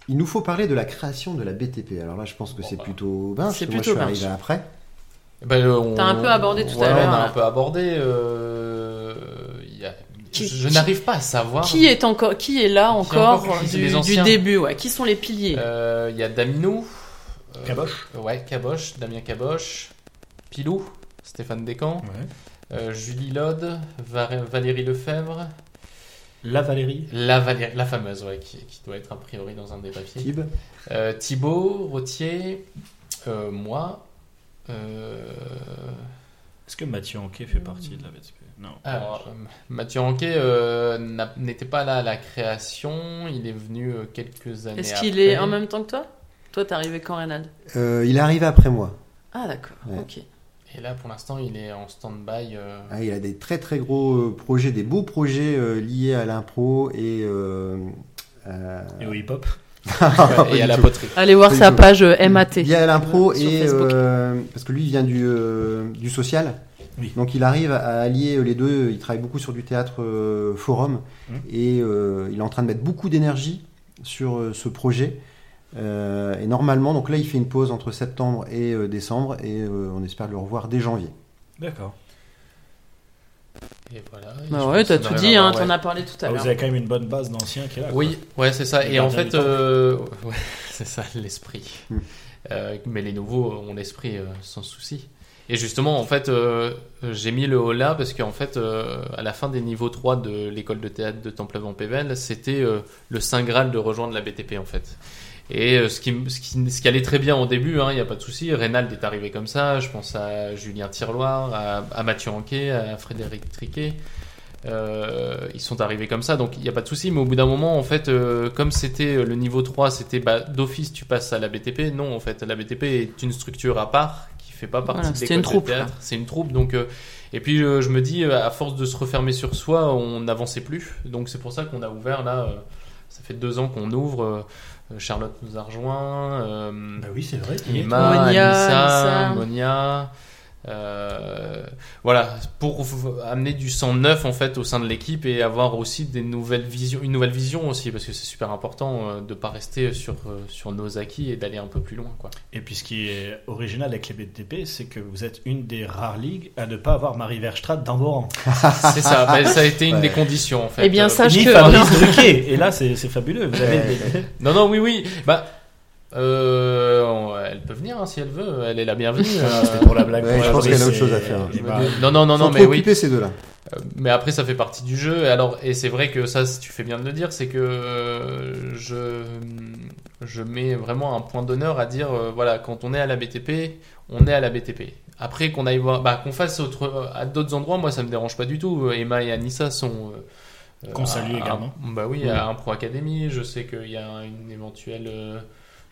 Il nous faut parler de la création de la BTP. Alors là, je pense que Bon, c'est bah. plutôt Binge, C'est que moi, plutôt je suis arrivé après. Eh ben, on- T'as un peu abordé tout à l'heure, On a là. un peu abordé. euh, il y a- Qui- je je qui- n'arrive pas à savoir. Qui est encore, qui est là Qui est encore, du, début ouais. Qui sont les piliers? Euh, Il y a Daminou. euh, Caboche. Ouais, Caboche, Damien Caboche. Pilou, Stéphane Descamps. Ouais. euh, Julie Lode, Va- Valérie Lefebvre. La Valérie. La, Valérie, la fameuse, ouais, qui, qui doit être a priori dans un des papiers. Euh, Thibaut, Rottier, euh, moi. Euh, Est-ce que Mathieu Anquet fait partie de la BTP Non. alors, euh, Mathieu Anquet euh, n'était pas là à la création, il est venu quelques années Est-ce après. qu'il est en même temps que toi? Toi, t'es arrivé quand, Reynald? Euh, il est arrivé après moi. Ah, d'accord, Ouais. ok. Et là, pour l'instant, il est en stand-by. euh, Ah, il a des très très gros euh, projets, des beaux projets euh, liés à l'impro et. euh, euh, Et au hip-hop <laughs> et à la poterie. Allez voir sa page euh, MAT. Lié à l'impro Sur et euh, parce que lui il vient du, euh, du social. Oui. Donc il arrive à allier les deux. Il travaille beaucoup sur du théâtre euh, forum Mhm. et euh, il est en train de mettre beaucoup d'énergie sur euh, ce projet. Euh, et normalement, donc là, il fait une pause entre septembre et euh, décembre et euh, on espère le revoir dès janvier. D'accord. Et voilà. Et Bah ouais, t'as tout dit, hein, t'en ouais. as parlé tout à Ah, vous l'heure. avez quand même une bonne base d'anciens qui est là. quoi. Oui, ouais, c'est ça. Et en fait, euh, <laughs> ouais, c'est ça l'esprit. Hmm. Euh, mais les nouveaux ont l'esprit euh, sans souci. Et justement, en fait, euh, j'ai mis le haut là parce qu'en fait, euh, à la fin des niveaux 3 de l'école de théâtre de Templevan-Pével, c'était euh, le Saint Graal de rejoindre la BTP en fait. Et euh, ce, qui, ce, qui, ce qui allait très bien au début, il n'y a pas de souci. Reynald est arrivé comme ça. Je pense à Julien Tirloir, à, à Mathieu Anquet, à Frédéric Triquet. Euh, ils sont arrivés comme ça, donc il n'y a pas de souci. Mais au bout d'un moment, en fait, euh, comme c'était le niveau 3, c'était bah, d'office tu passes à la BTP. Non, en fait, la BTP est une structure à part qui fait pas partie Voilà, de l'école une de troupe, théâtre. C'est une troupe, donc. euh, et puis je me dis, à force de se refermer sur soi, on n'avançait plus. Donc c'est pour ça qu'on a ouvert là. ça fait deux ans qu'on ouvre. Euh, Charlotte nous a rejoint. euh, Bah oui, c'est vrai. Emma, Monia, Anissa, Anissa. Monia. Euh, voilà, pour amener du sang neuf en fait au sein de l'équipe et avoir aussi des nouvelles visions, une nouvelle vision aussi parce que c'est super important euh, de pas rester sur euh, sur nos acquis et d'aller un peu plus loin quoi. Et puis ce qui est original avec les BTP, c'est que vous êtes une des rares ligues à ne pas avoir Marie Verstraete dans vos rangs. <laughs> c'est ça, bah, ça a été une Ouais. des conditions en fait. Eh bien, Euh, sache Ni que- Fabrice Druquet. Et là, c'est c'est fabuleux. Vous avez Ouais. Non non oui oui bah euh, elle peut venir hein, si elle veut, elle est la bienvenue. <laughs> Euh, C'était pour la blague. Ouais, pour je pense Fabrice qu'elle a autre chose à faire. Non non non non mais oui. ces deux-là. Euh, Mais après, ça fait partie du jeu. Et alors, et c'est vrai que ça, tu fais bien de le dire, c'est que euh, je, je mets vraiment un point d'honneur à dire, euh, voilà, quand on est à la BTP, on est à la BTP. Après, qu'on aille voir, bah, qu'on fasse autre, à d'autres endroits, moi, ça me dérange pas du tout. Emma et Anissa sont. euh, Qu'on salue également. Bah oui, à un Pro Academy. Je sais qu'il y a une éventuelle.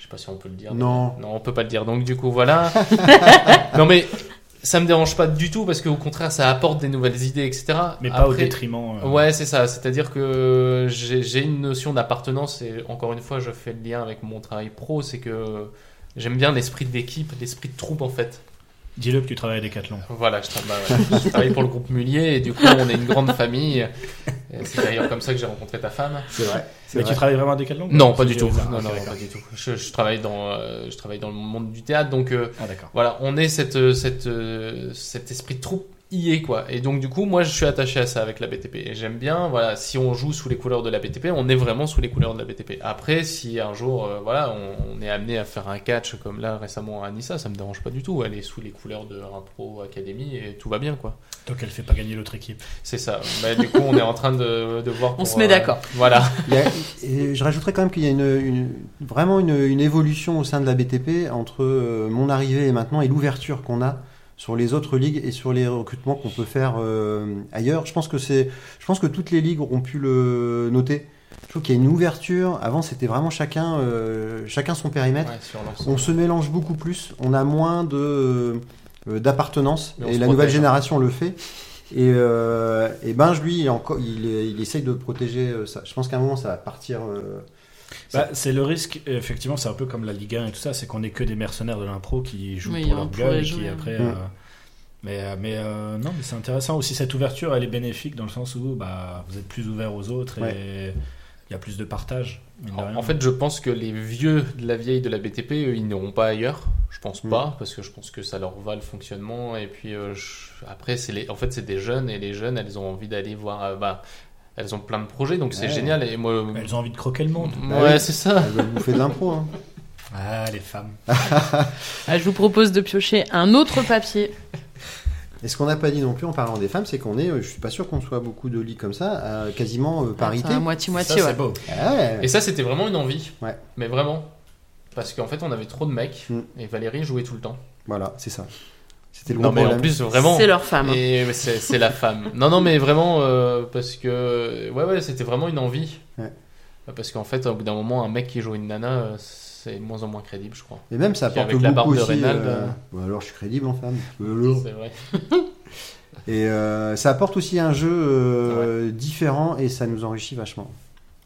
Je sais pas si on peut le dire. Non. Non, on peut pas le dire. Donc, du coup, voilà. <laughs> non, mais ça me dérange pas du tout parce qu'au contraire, ça apporte des nouvelles idées, etc. Mais pas au détriment. euh, Ouais, c'est ça. C'est-à-dire que j'ai j'ai une notion d'appartenance et encore une fois, je fais le lien avec mon travail pro, c'est que j'aime bien l'esprit d'équipe, l'esprit de troupe en fait. Dis-le que tu travailles à Decathlon. Voilà, je, tra- bah ouais, je travaille pour le groupe Mulier et du coup, on est une grande famille. C'est d'ailleurs comme ça que j'ai rencontré ta femme. C'est vrai. Mais vrai. tu travailles vraiment à Decathlon Non, pas du tout. Non, Ah, non, pas du tout. Je, je travaille dans, euh, je travaille dans le monde du théâtre, donc euh, Ah d'accord. voilà, on est cette, euh, cette, euh, cet esprit de troupe y est quoi. Et donc du coup, moi je suis attaché à ça avec la BTP. Et j'aime bien, voilà, si on joue sous les couleurs de la BTP, on est vraiment sous les couleurs de la BTP. Après, si un jour, euh, voilà, on, on est amené à faire un catch comme là récemment à Nissa, ça me dérange pas du tout. Elle est sous les couleurs de un Pro Academy et tout va bien quoi. Donc elle fait pas gagner l'autre équipe. C'est ça. Mais du coup, on est en train de, de voir. <laughs> On pour, se met euh, d'accord. Voilà. Il y a- et je rajouterais quand même qu'il y a une, une- vraiment une, une évolution au sein de la BTP entre euh, mon arrivée et maintenant et l'ouverture qu'on a sur les autres ligues et sur les recrutements qu'on peut faire euh, ailleurs. Je pense que c'est, je pense que toutes les ligues auront pu le noter. Je trouve qu'il y a une ouverture. Avant, c'était vraiment chacun, euh, chacun son périmètre. Ouais. On se mélange beaucoup plus. On a moins de euh, d'appartenance et la nouvelle hein. génération le fait. Et, euh, et Binge, lui, il, il, est- il essaye de protéger euh, ça. Je pense qu'à un moment, ça va partir. Bah, c'est le risque, effectivement, c'est un peu comme la Ligue 1 et tout ça, c'est qu'on est que des mercenaires de l'impro qui jouent Oui, pour leur gueule et qui hein. après. Mm. euh, mais euh, mais euh, non, mais c'est intéressant aussi cette ouverture, elle est bénéfique dans le sens où bah, vous êtes plus ouvert aux autres et il y a plus de partage. En, fait, je pense que les vieux de la vieille de la BTP, eux, ils n'iront pas ailleurs. Je pense Mm. pas, parce que je pense que ça leur va le fonctionnement. Et puis euh, je- après, c'est les, en fait, c'est des jeunes et les jeunes, elles ont envie d'aller voir. euh, bah, elles ont plein de projets, donc c'est Ouais. génial. Et moi, elles ont envie de croquer le monde. Bah ouais, oui. c'est ça. Elles veulent bouffer de l'impro. hein. Ah, les femmes. <laughs> Ah, je vous propose de piocher un autre papier. Et ce qu'on n'a pas dit non plus en parlant des femmes, c'est qu'on est, euh, je suis pas sûr qu'on soit beaucoup de lits comme ça, à quasiment euh, parité. Moitié-moitié, ouais. c'est beau. Ah ouais. Et ça, c'était vraiment une envie. Ouais. Mais vraiment. Parce qu'en fait, on avait trop de mecs Mm. et Valérie jouait tout le temps. Voilà, c'est ça. C'était le Non, gros mais en plus, vraiment. C'est leur femme. Et c'est c'est la femme. Non, non, mais vraiment, euh, parce que. Ouais, ouais, c'était vraiment une envie. Ouais. Parce qu'en fait, au bout d'un moment, un mec qui joue une nana, euh, c'est de moins en moins crédible, je crois. Et même ça apporte avec la barbe beaucoup de aussi. Reynald, euh, euh, bah alors je suis crédible en femme. Euh. C'est vrai. <laughs> Et euh, ça apporte aussi un jeu euh, différent et ça nous enrichit vachement.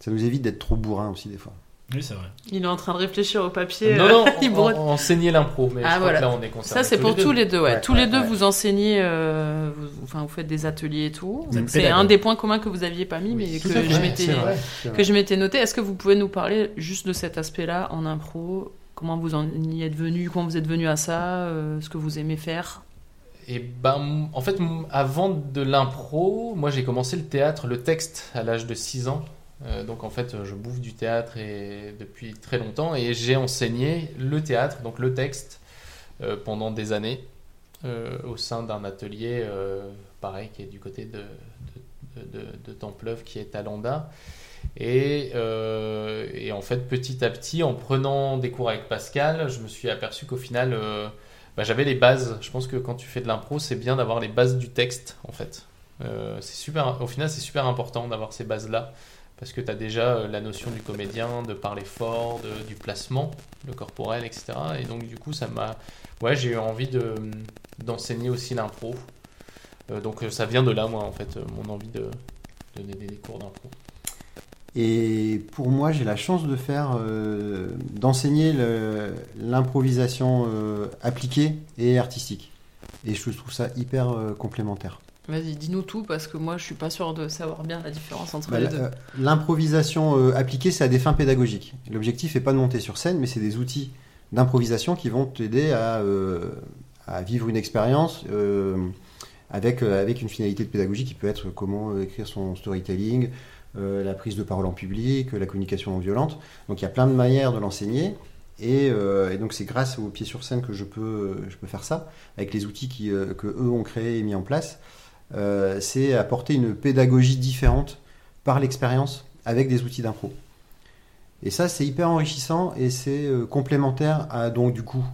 Ça nous évite d'être trop bourrin aussi des fois. Oui, c'est vrai. Il est en train de réfléchir au papier. Non, euh, non, <laughs> il on, brotte. on enseignait l'impro, mais Ah, je crois voilà. que là, on est concerné. Ça, c'est pour tous les deux, ouais. Ouais, tous les deux, ouais. vous enseignez, euh, vous, enfin, vous faites des ateliers et tout. C'est un des points communs que vous aviez pas mis, mais que je m'étais que je noté. Est-ce que vous pouvez nous parler juste de cet aspect-là en impro? Comment vous en y êtes venu? Comment vous êtes venu à ça? Euh, Ce que vous aimez faire? Et ben, en fait, avant de l'impro, moi j'ai commencé le théâtre, le texte à l'âge de 6 ans. Euh, donc en fait, je bouffe du théâtre depuis très longtemps et j'ai enseigné le théâtre, donc le texte, euh, pendant des années euh, au sein d'un atelier, pareil, qui est du côté de, Templeuve, qui est à Landa. Et, en fait, petit à petit, en prenant des cours avec Pascal, je me suis aperçu qu'au final, bah, j'avais les bases. Je pense que quand tu fais de l'impro, c'est bien d'avoir les bases du texte, en fait. C'est super, au final, c'est super important d'avoir ces bases-là. Parce que tu as déjà euh, la notion du comédien, de parler fort, du placement, le corporel, etc. Et donc, du coup, ça m'a. Ouais, j'ai eu envie de, d'enseigner aussi l'impro. Euh, donc, euh, ça vient de là, moi, en fait, mon envie de donner des, cours d'impro. Et pour moi, j'ai la chance de faire, d'enseigner l'improvisation appliquée et artistique. Et je trouve ça hyper complémentaire. Vas-y, dis-nous tout parce que moi, je suis pas sûr de savoir bien la différence entre Bah, les deux. euh, L'improvisation euh, appliquée, c'est à des fins pédagogiques. L'objectif n'est pas de monter sur scène, mais c'est des outils d'improvisation qui vont t'aider à, euh, à vivre une expérience avec, avec une finalité de pédagogie qui peut être comment écrire son storytelling, la prise de parole en public, la communication non violente. Donc il y a plein de manières de l'enseigner. Et, euh, et donc c'est grâce au pied sur scène que je peux, je peux faire ça, avec les outils qui, euh, que eux ont créés et mis en place. Euh, c'est apporter une pédagogie différente par l'expérience avec des outils d'impro. Et ça, c'est hyper enrichissant et c'est euh, complémentaire à donc du coup,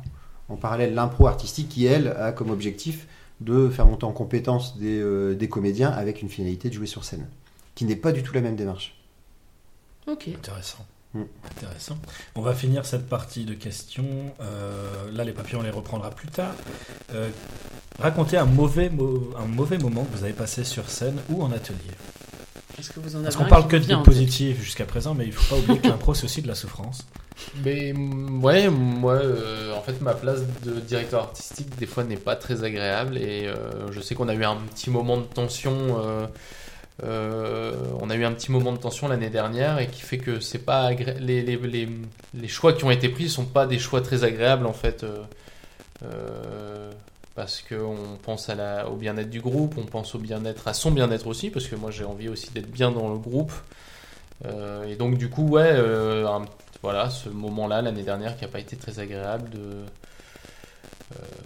en parallèle, l'impro artistique qui, elle, a comme objectif de faire monter en compétence des, euh, des comédiens avec une finalité de jouer sur scène, qui n'est pas du tout la même démarche. Ok. Intéressant. Mm. Intéressant. On va finir cette partie de questions. Euh, là, les papiers, on les reprendra plus tard. Euh, racontez un mauvais, un mauvais moment que vous avez passé sur scène ou en atelier. Est-ce que vous en avez Parce qu'on parle que de positif jusqu'à présent, mais il faut pas oublier que l'impro, c'est aussi de la souffrance. Mais mm, ouais, moi, euh, en fait, ma place de directeur artistique, des fois, n'est pas très agréable. Et euh, je sais qu'on a eu un petit moment de tension. Euh, on a eu un petit moment de tension l'année dernière et qui fait que c'est pas les, choix qui ont été pris sont pas des choix très agréables en fait. Euh, euh, parce qu'on pense au bien-être du groupe, on pense au bien-être, à son bien-être aussi, parce que moi j'ai envie aussi d'être bien dans le groupe. Et donc du coup, ouais, voilà, ce moment-là, l'année dernière, qui n'a pas été très agréable de,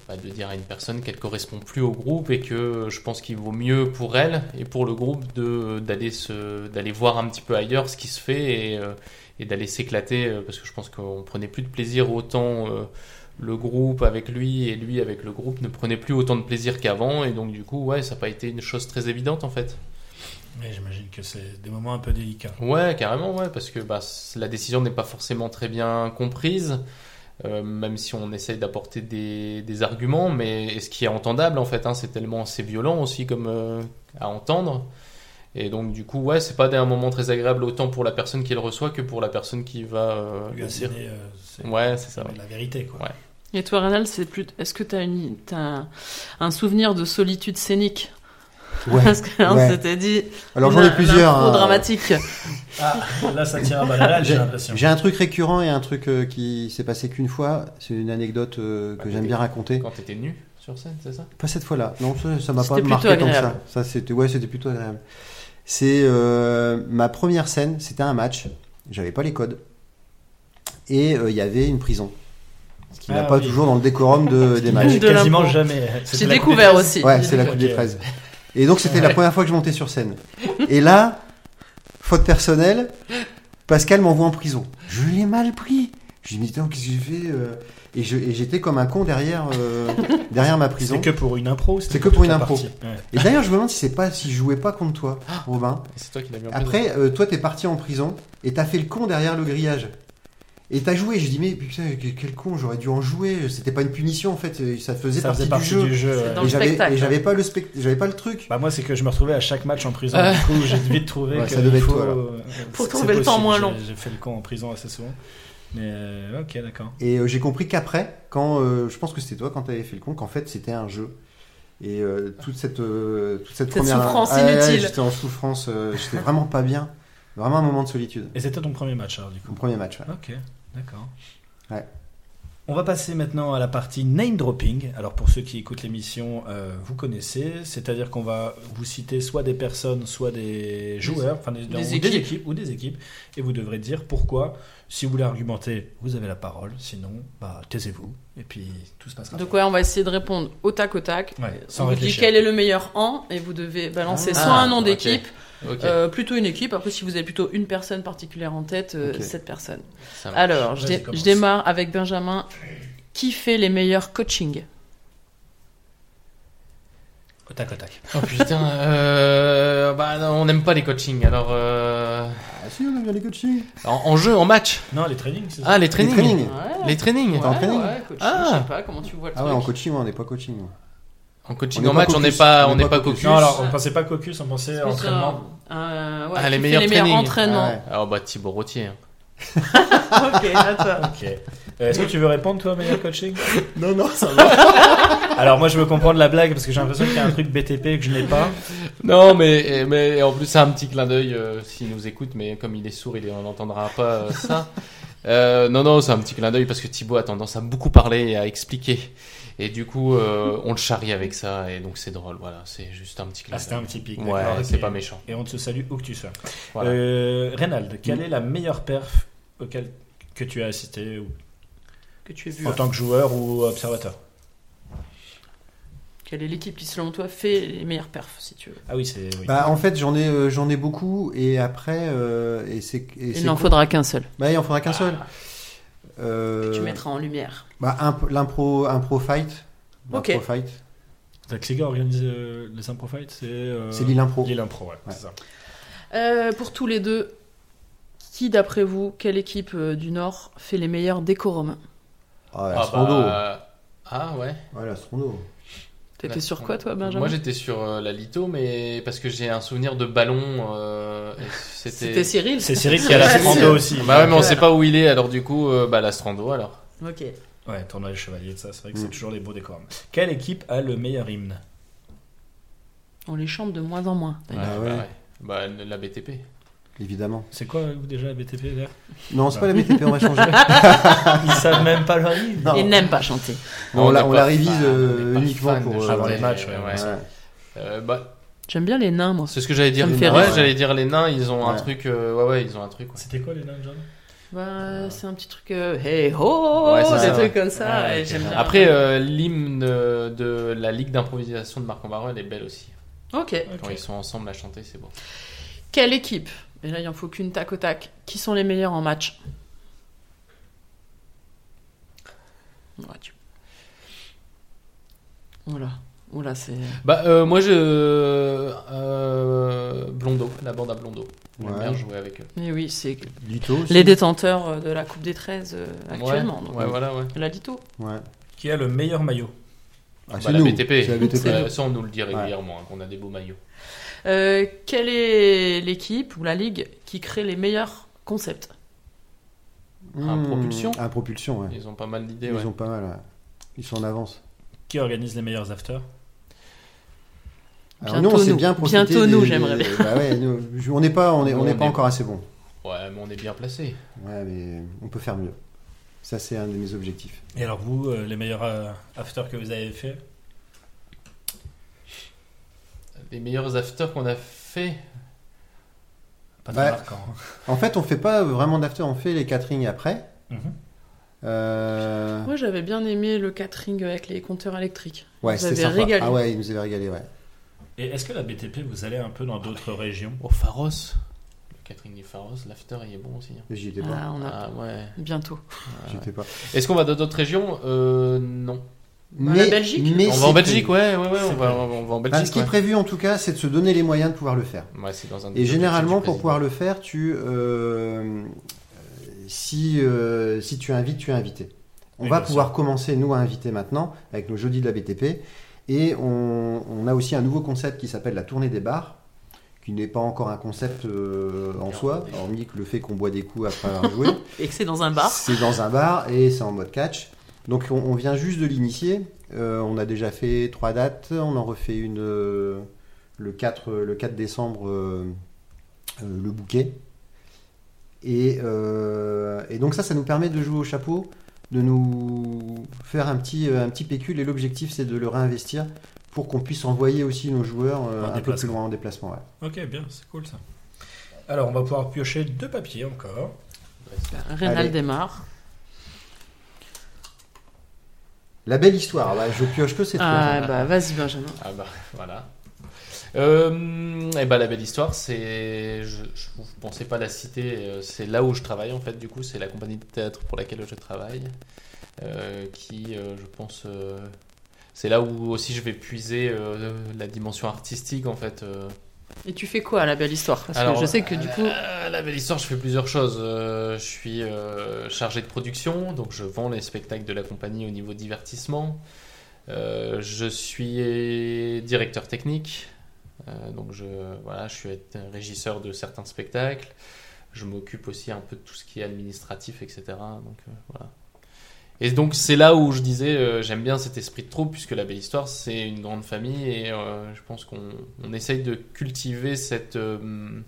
bah, de dire à une personne qu'elle correspond plus au groupe et que je pense qu'il vaut mieux pour elle et pour le groupe d'aller voir un petit peu ailleurs ce qui se fait et, euh, et d'aller s'éclater euh, parce que je pense qu'on prenait plus de plaisir autant euh, le groupe avec lui et lui avec le groupe ne prenait plus autant de plaisir qu'avant et donc du coup ouais ça n'a pas été une chose très évidente en fait Mais j'imagine que c'est des moments un peu délicats. Ouais, carrément, ouais, parce que bah, la décision n'est pas forcément très bien comprise, euh, même si on essaye d'apporter des, des arguments, mais ce qui est entendable en fait, hein, c'est tellement c'est violent aussi comme euh, à entendre. Et donc du coup, ouais, c'est pas un moment très agréable autant pour la personne qui le reçoit que pour la personne qui va euh, Lui dire. euh, c'est Ouais, c'est ça. ouais. la vérité, quoi. Ouais. Et toi, Rénal, c'est plus. Est-ce que tu as, une... un souvenir de solitude scénique? Ouais, Parce que hein, s'était dit. Alors j'en ai plusieurs. Euh, dramatique. Ah, là, ça tire à balle j'ai l'impression. J'ai un truc récurrent et un truc euh, qui s'est passé qu'une fois. C'est une anecdote euh, que ah, j'aime bien raconter. Quand t'étais nu sur scène, c'est ça? Pas cette fois-là. Non, ça m'a pas marqué comme ça. Ça, c'était ouais, c'était plutôt agréable. C'est ma première scène. C'était un match. J'avais pas les codes et il y avait une prison ce qui n'a ah pas toujours dans le décorum de, <laughs> des matchs. De quasiment jamais. J'ai découvert aussi. Ouais, c'est la coupe des 13. Et donc c'était la première fois que je montais sur scène. Et là, faute personnelle, Pascal m'envoie en prison. Je l'ai mal pris. Je lui dis, Putain, qu'est-ce que j'ai fait euh? Et j'étais comme un con derrière, euh, <laughs> derrière ma prison. C'était que pour une impro. C'était que pour une impro. Ouais. Et d'ailleurs, je me demande si c'est pas si je jouais pas contre toi, Robin. Et c'est toi qui l'as mis en prison. Après, euh, toi, t'es parti en prison et t'as fait le con derrière le grillage. Et t'as joué. Je dis mais putain, quel con, j'aurais dû en jouer. C'était pas une punition en fait. Ça faisait Ça faisait partie du jeu. du jeu. C'est ouais. dans Et j'avais spectacle. et j'avais pas le spect- j'avais pas le truc. Bah moi c'est que je me retrouvais à chaque match en prison. Ah. Du coup j'ai vite trouvé Ouais, que ça devait il être faut, toi, Pour c'est trouver le temps moins long. J'ai fait le con en prison assez souvent. Mais euh, ok d'accord. Et euh, j'ai compris qu'après, quand euh, je pense que c'était toi quand t'avais fait le con, qu'en fait c'était un jeu. Et euh, toute cette euh, toute cette, Cette première souffrance Ah, inutile. j'étais en souffrance. euh, j'étais vraiment pas bien. Vraiment un moment de solitude. Et c'était ton premier match alors du coup. Mon premier match. ouais. Ok d'accord. Ouais. On va passer maintenant à la partie name dropping. Alors pour ceux qui écoutent l'émission, euh, vous connaissez, c'est-à-dire qu'on va vous citer soit des personnes, soit des joueurs, enfin des équipes ou des équipes, et vous devrez dire pourquoi. Si vous voulez argumenter, vous avez la parole. Sinon, bah, taisez-vous et puis tout se passera. Donc ouais, on va essayer de répondre au tac au tac. Ouais, sans on vous dit quel est le meilleur en et vous devez balancer Ah, soit un nom d'équipe, euh, plutôt une équipe. Après, si vous avez plutôt une personne particulière en tête, euh, cette personne. ça marche. Alors, je, dé- démarre avec Benjamin. Qui fait les meilleurs coachings? Au tac au tac. Oh putain, euh, bah non, on n'aime pas les coachings. Alors, euh, Les coachings. en, en jeu, en match. Non, les trainings, c'est ça. Ah, les trainings. trainings. Ouais. Les trainings. T'es en training ouais, coaching, Ah. je sais pas comment tu vois le Ah ouais, truc. en coaching, ouais, on n'est pas coaching. ouais. En coaching, en match, on n'est pas, On on est n'est pas pas caucus. Non, alors on pensait pas caucus, on pensait entraînement. un- ouais, Ah, les meilleurs les meilleurs entraînements. Ah ouais. Ah bah Thibaut Rottier. hein. <laughs> ok, toi. Ok. Euh, Est-ce que tu veux répondre toi, meilleur coaching? <laughs> Non, non, ça va. <laughs> Alors moi je veux comprendre la blague parce que j'ai l'impression qu'il y a un truc BTP que je n'ai pas. Non, mais, mais en plus, c'est un petit clin d'œil euh, s'il nous écoute, mais comme il est sourd, il n'entendra pas euh, ça. Euh, non, non, c'est un petit clin d'œil parce que Thibaut a tendance à beaucoup parler et à expliquer. Et du coup, euh, on le charrie avec ça, et donc c'est drôle. Voilà, c'est juste un petit clin Ah, c'était un petit pic. Ouais, c'est pas méchant. Et on te salue où que tu sois. Voilà. Euh, Reynald, quelle est la meilleure perf auquel que tu as assisté ou- Que tu as vu. en tant que joueur ou observateur Quelle est l'équipe qui, selon toi, fait les meilleurs perfs, si tu veux? Ah oui, c'est. Oui. Bah, en fait, j'en ai, euh, j'en ai beaucoup et après, euh, et c'est, et Il n'en faudra qu'un seul. Bah, il en faudra qu'un seul. Euh, Tu mettras en lumière. bah, imp- l'impro, impro fight. Ok. L'impro fight. T'as que les gars organisent euh, les impro fights C'est euh, C'est Lille Impro. Lille Impro, ouais, Ouais. c'est ça. Euh, pour tous les deux, qui, d'après vous, quelle équipe euh, du Nord fait les meilleurs décorums Ah, la Ah, bah, ah ouais. Ouais, la Strondo. T'étais La- sur quoi, toi, Benjamin Moi j'étais sur euh, la Lito, mais parce que j'ai un souvenir de ballon. euh, C'était. Cyril C'est Cyril qui a <laughs> la Strando aussi. Bah ouais, mais on sait pas où il est, alors du coup, euh, bah la Strando alors. Ok. Ouais, tournoi des chevaliers, de ça, c'est vrai que Mm. c'est toujours les beaux décors. Quelle équipe a le meilleur hymne? On les chante de moins en moins. Ah ouais. bah, ouais. Bah, la BTP. Évidemment. C'est quoi vous déjà la BTP vert? Non, c'est pas la BTP, on va changer. <laughs> Ils savent même pas leur livre. Non. Il n'aime pas chanter. Non, on, la, on la révise euh, uniquement pour. euh, avant les matchs, ouais, ouais. ouais. Euh, bah, J'aime bien les nains, moi. c'est ce que j'allais dire. Ouais, rire. j'allais dire les nains, ils ont un Ouais. truc. euh, ouais, ouais, ils ont un truc. ouais. C'était quoi les nains John? Bah, c'est un petit truc euh, hey ho, Ouais, c'est des ça, trucs comme ça. Et bien. Après, euh, l'hymne de, la ligue d'improvisation de Marc Ambareux, elle est belle aussi. ok. Quand ils sont ensemble à chanter, c'est beau. Quelle équipe? Et là, il en faut qu'une tac au tac. Qui sont les meilleurs en match? Ouais, tu- Oula, oula, c'est. Bah, euh, moi, je. Euh, Blondo, la bande à Blondo. J'aime Ouais. bien jouer avec eux. Mais oui, c'est Lito aussi. les détenteurs euh, de la Coupe des 13 euh, actuellement. Ouais, donc, ouais, voilà, ouais. La Lito. Ouais. Qui a le meilleur maillot? Ah, Bah, c'est la nous. BTP. C'est la BTP. Ça, on nous le dit régulièrement, hein, qu'on a des beaux maillots. Euh, quelle est l'équipe ou la ligue qui crée les meilleurs concepts? Un Mmh, propulsion Un propulsion, ouais. Ils ont pas mal d'idées, Ils ouais. ont pas mal. ouais. Ils sont en avance. Qui organise les meilleurs afters? Alors Bientôt nous, on s'est nous. bien Bientôt nous, des- j'aimerais des- bah ouais, nous, on n'est pas, on est, on Nous, n'est pas est- encore assez bon. Ouais, mais on est bien placé. Ouais, mais on peut faire mieux. Ça, c'est un de mes objectifs. Et alors vous, euh, les meilleurs euh, afters que vous avez fait? Les meilleurs afters qu'on a fait. Pas très Bah, marquant. hein. <laughs> En fait, on fait pas vraiment d'after, on fait les catering après. Mhm. Euh, Moi, j'avais bien aimé le catering avec les compteurs électriques. ouais, c'était régalé. Ah ouais, ils nous avaient régalé, ouais. Et est-ce que la BTP, vous allez un peu dans d'autres régions? Au Pharos. Le catering du Pharos, l'after, il est bon aussi. hein. J'y étais pas. Ah, on a Ah ouais. bientôt. J'y étais pas. Est-ce qu'on va dans d'autres régions? Euh, Non. La Belgique mais on va en Belgique, ouais, ouais, ouais. On va, on en Belgique. ce qui est prévu en tout cas, c'est de se donner les moyens de pouvoir le faire. Ouais, c'est dans un des Et généralement, pour pouvoir le faire, tu, euh, si, euh, si tu invites, tu es invité. On Oui, va pouvoir commencer, nous, à inviter maintenant, avec nos jeudis de la BTP. Et on, on a aussi un nouveau concept qui s'appelle la tournée des bars, qui n'est pas encore un concept euh, en soi, hormis que le fait qu'on boit des coups après avoir joué. <laughs> Et que c'est dans un bar. C'est dans un bar et c'est en mode catch. Donc on, on vient juste de l'initier. Euh, on a déjà fait trois dates. On en refait une euh, le, 4, le 4 décembre, euh, euh, le bouquet. Et, euh, et donc ça, ça nous permet de jouer au chapeau, de nous faire un petit, euh, un petit pécule. Et l'objectif, c'est de le réinvestir pour qu'on puisse envoyer aussi nos joueurs euh, En un peu plus déplacement. loin en déplacement. ouais. Ok, bien, c'est cool ça. Alors, on va pouvoir piocher deux papiers encore. Rénal démarre. La belle histoire. Bah, je pioche que ces trois. Ah bah vas-y Benjamin. Ah bah voilà. Euh, et bah la belle histoire, c'est, je, je vous pensais pas la citer, euh, c'est là où je travaille en fait. Du coup, c'est la compagnie de théâtre pour laquelle je travaille, euh, qui, euh, je pense, euh, c'est là où aussi je vais puiser euh, la dimension artistique en fait. Euh. Et tu fais quoi à la belle histoire? Parce Alors, que je sais que du coup. euh, la belle histoire, je fais plusieurs choses. Euh, je suis euh, chargé de production, donc je vends les spectacles de la compagnie au niveau divertissement. Euh, je suis directeur technique, euh, donc je, voilà, je suis régisseur de certains spectacles. Je m'occupe aussi un peu de tout ce qui est administratif, etc. Donc euh, voilà. Et donc c'est là où je disais euh, j'aime bien cet esprit de troupe puisque la belle histoire c'est une grande famille et euh, je pense qu'on on essaye de cultiver cette, euh,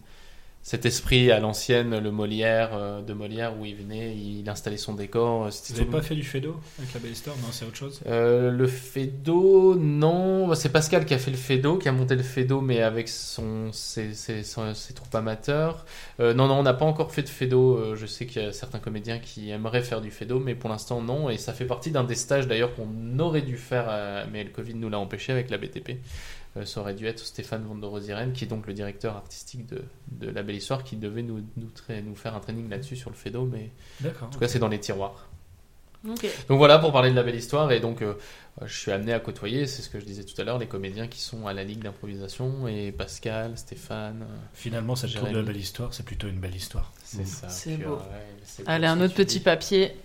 cet esprit à l'ancienne, le Molière euh, de Molière où il venait, il installait son décor. euh, Vous n'avez pas fait du Fedo avec la belle Non, c'est autre chose. euh, le Fedo, non, c'est Pascal qui a fait le Fedo, qui a monté le Fedo, mais avec son, ses, ses- son- ses troupes amateurs. Euh, non, non, on n'a pas encore fait de Fedo. Je sais qu'il y a certains comédiens qui aimeraient faire du Fedo, mais pour l'instant, non. Et ça fait partie d'un des stages d'ailleurs qu'on aurait dû faire, mais le Covid nous l'a empêché avec la BTP. Euh, ça aurait dû être Stéphane Van der Rosieren, qui est donc le directeur artistique de, de La Belle Histoire, qui devait nous, nous, faire un training là-dessus sur le Fedo, mais en tout cas, c'est dans les tiroirs. Donc voilà pour parler de la belle histoire et donc euh, je suis amené à côtoyer, c'est ce que je disais tout à l'heure, les comédiens qui sont à la ligue d'improvisation et Pascal, Stéphane, euh, Finalement, cette troupe de la belle histoire, c'est plutôt une belle histoire. c'est Mm. ça. C'est beau. ouais, Allez, beau un autre petit dis. papier.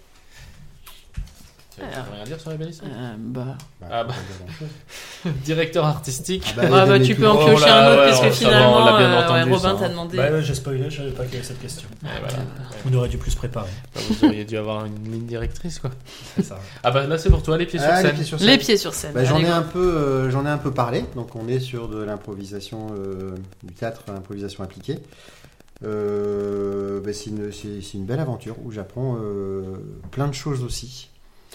Tu veux rien dire sur la belle histoire Euh, bah. Ah bah. pas grand-chose. <laughs> Directeur artistique. Ah bah, Ah bah, tu peux en Oh piocher là, un autre, ouais, puisque ça va, finalement, on l'a bien euh, ouais, entendu, Robin ça, t'a demandé. Bah ouais, j'ai spoilé, je savais pas qu'il y avait cette question. Voilà. Ouais. On aurait dû plus préparer. Bah, vous auriez dû avoir une ligne directrice quoi. C'est ça. Ah bah là c'est pour toi, les pieds sur Ah, les scène. pieds sur scène. Les pieds sur scène. Bah, j'en Allez, ai go. un peu, euh, j'en ai un peu parlé. Donc on est sur de l'improvisation, euh, du théâtre, improvisation appliquée. Euh, ben, c'est une, c'est- c'est une belle aventure où j'apprends euh, plein de choses aussi.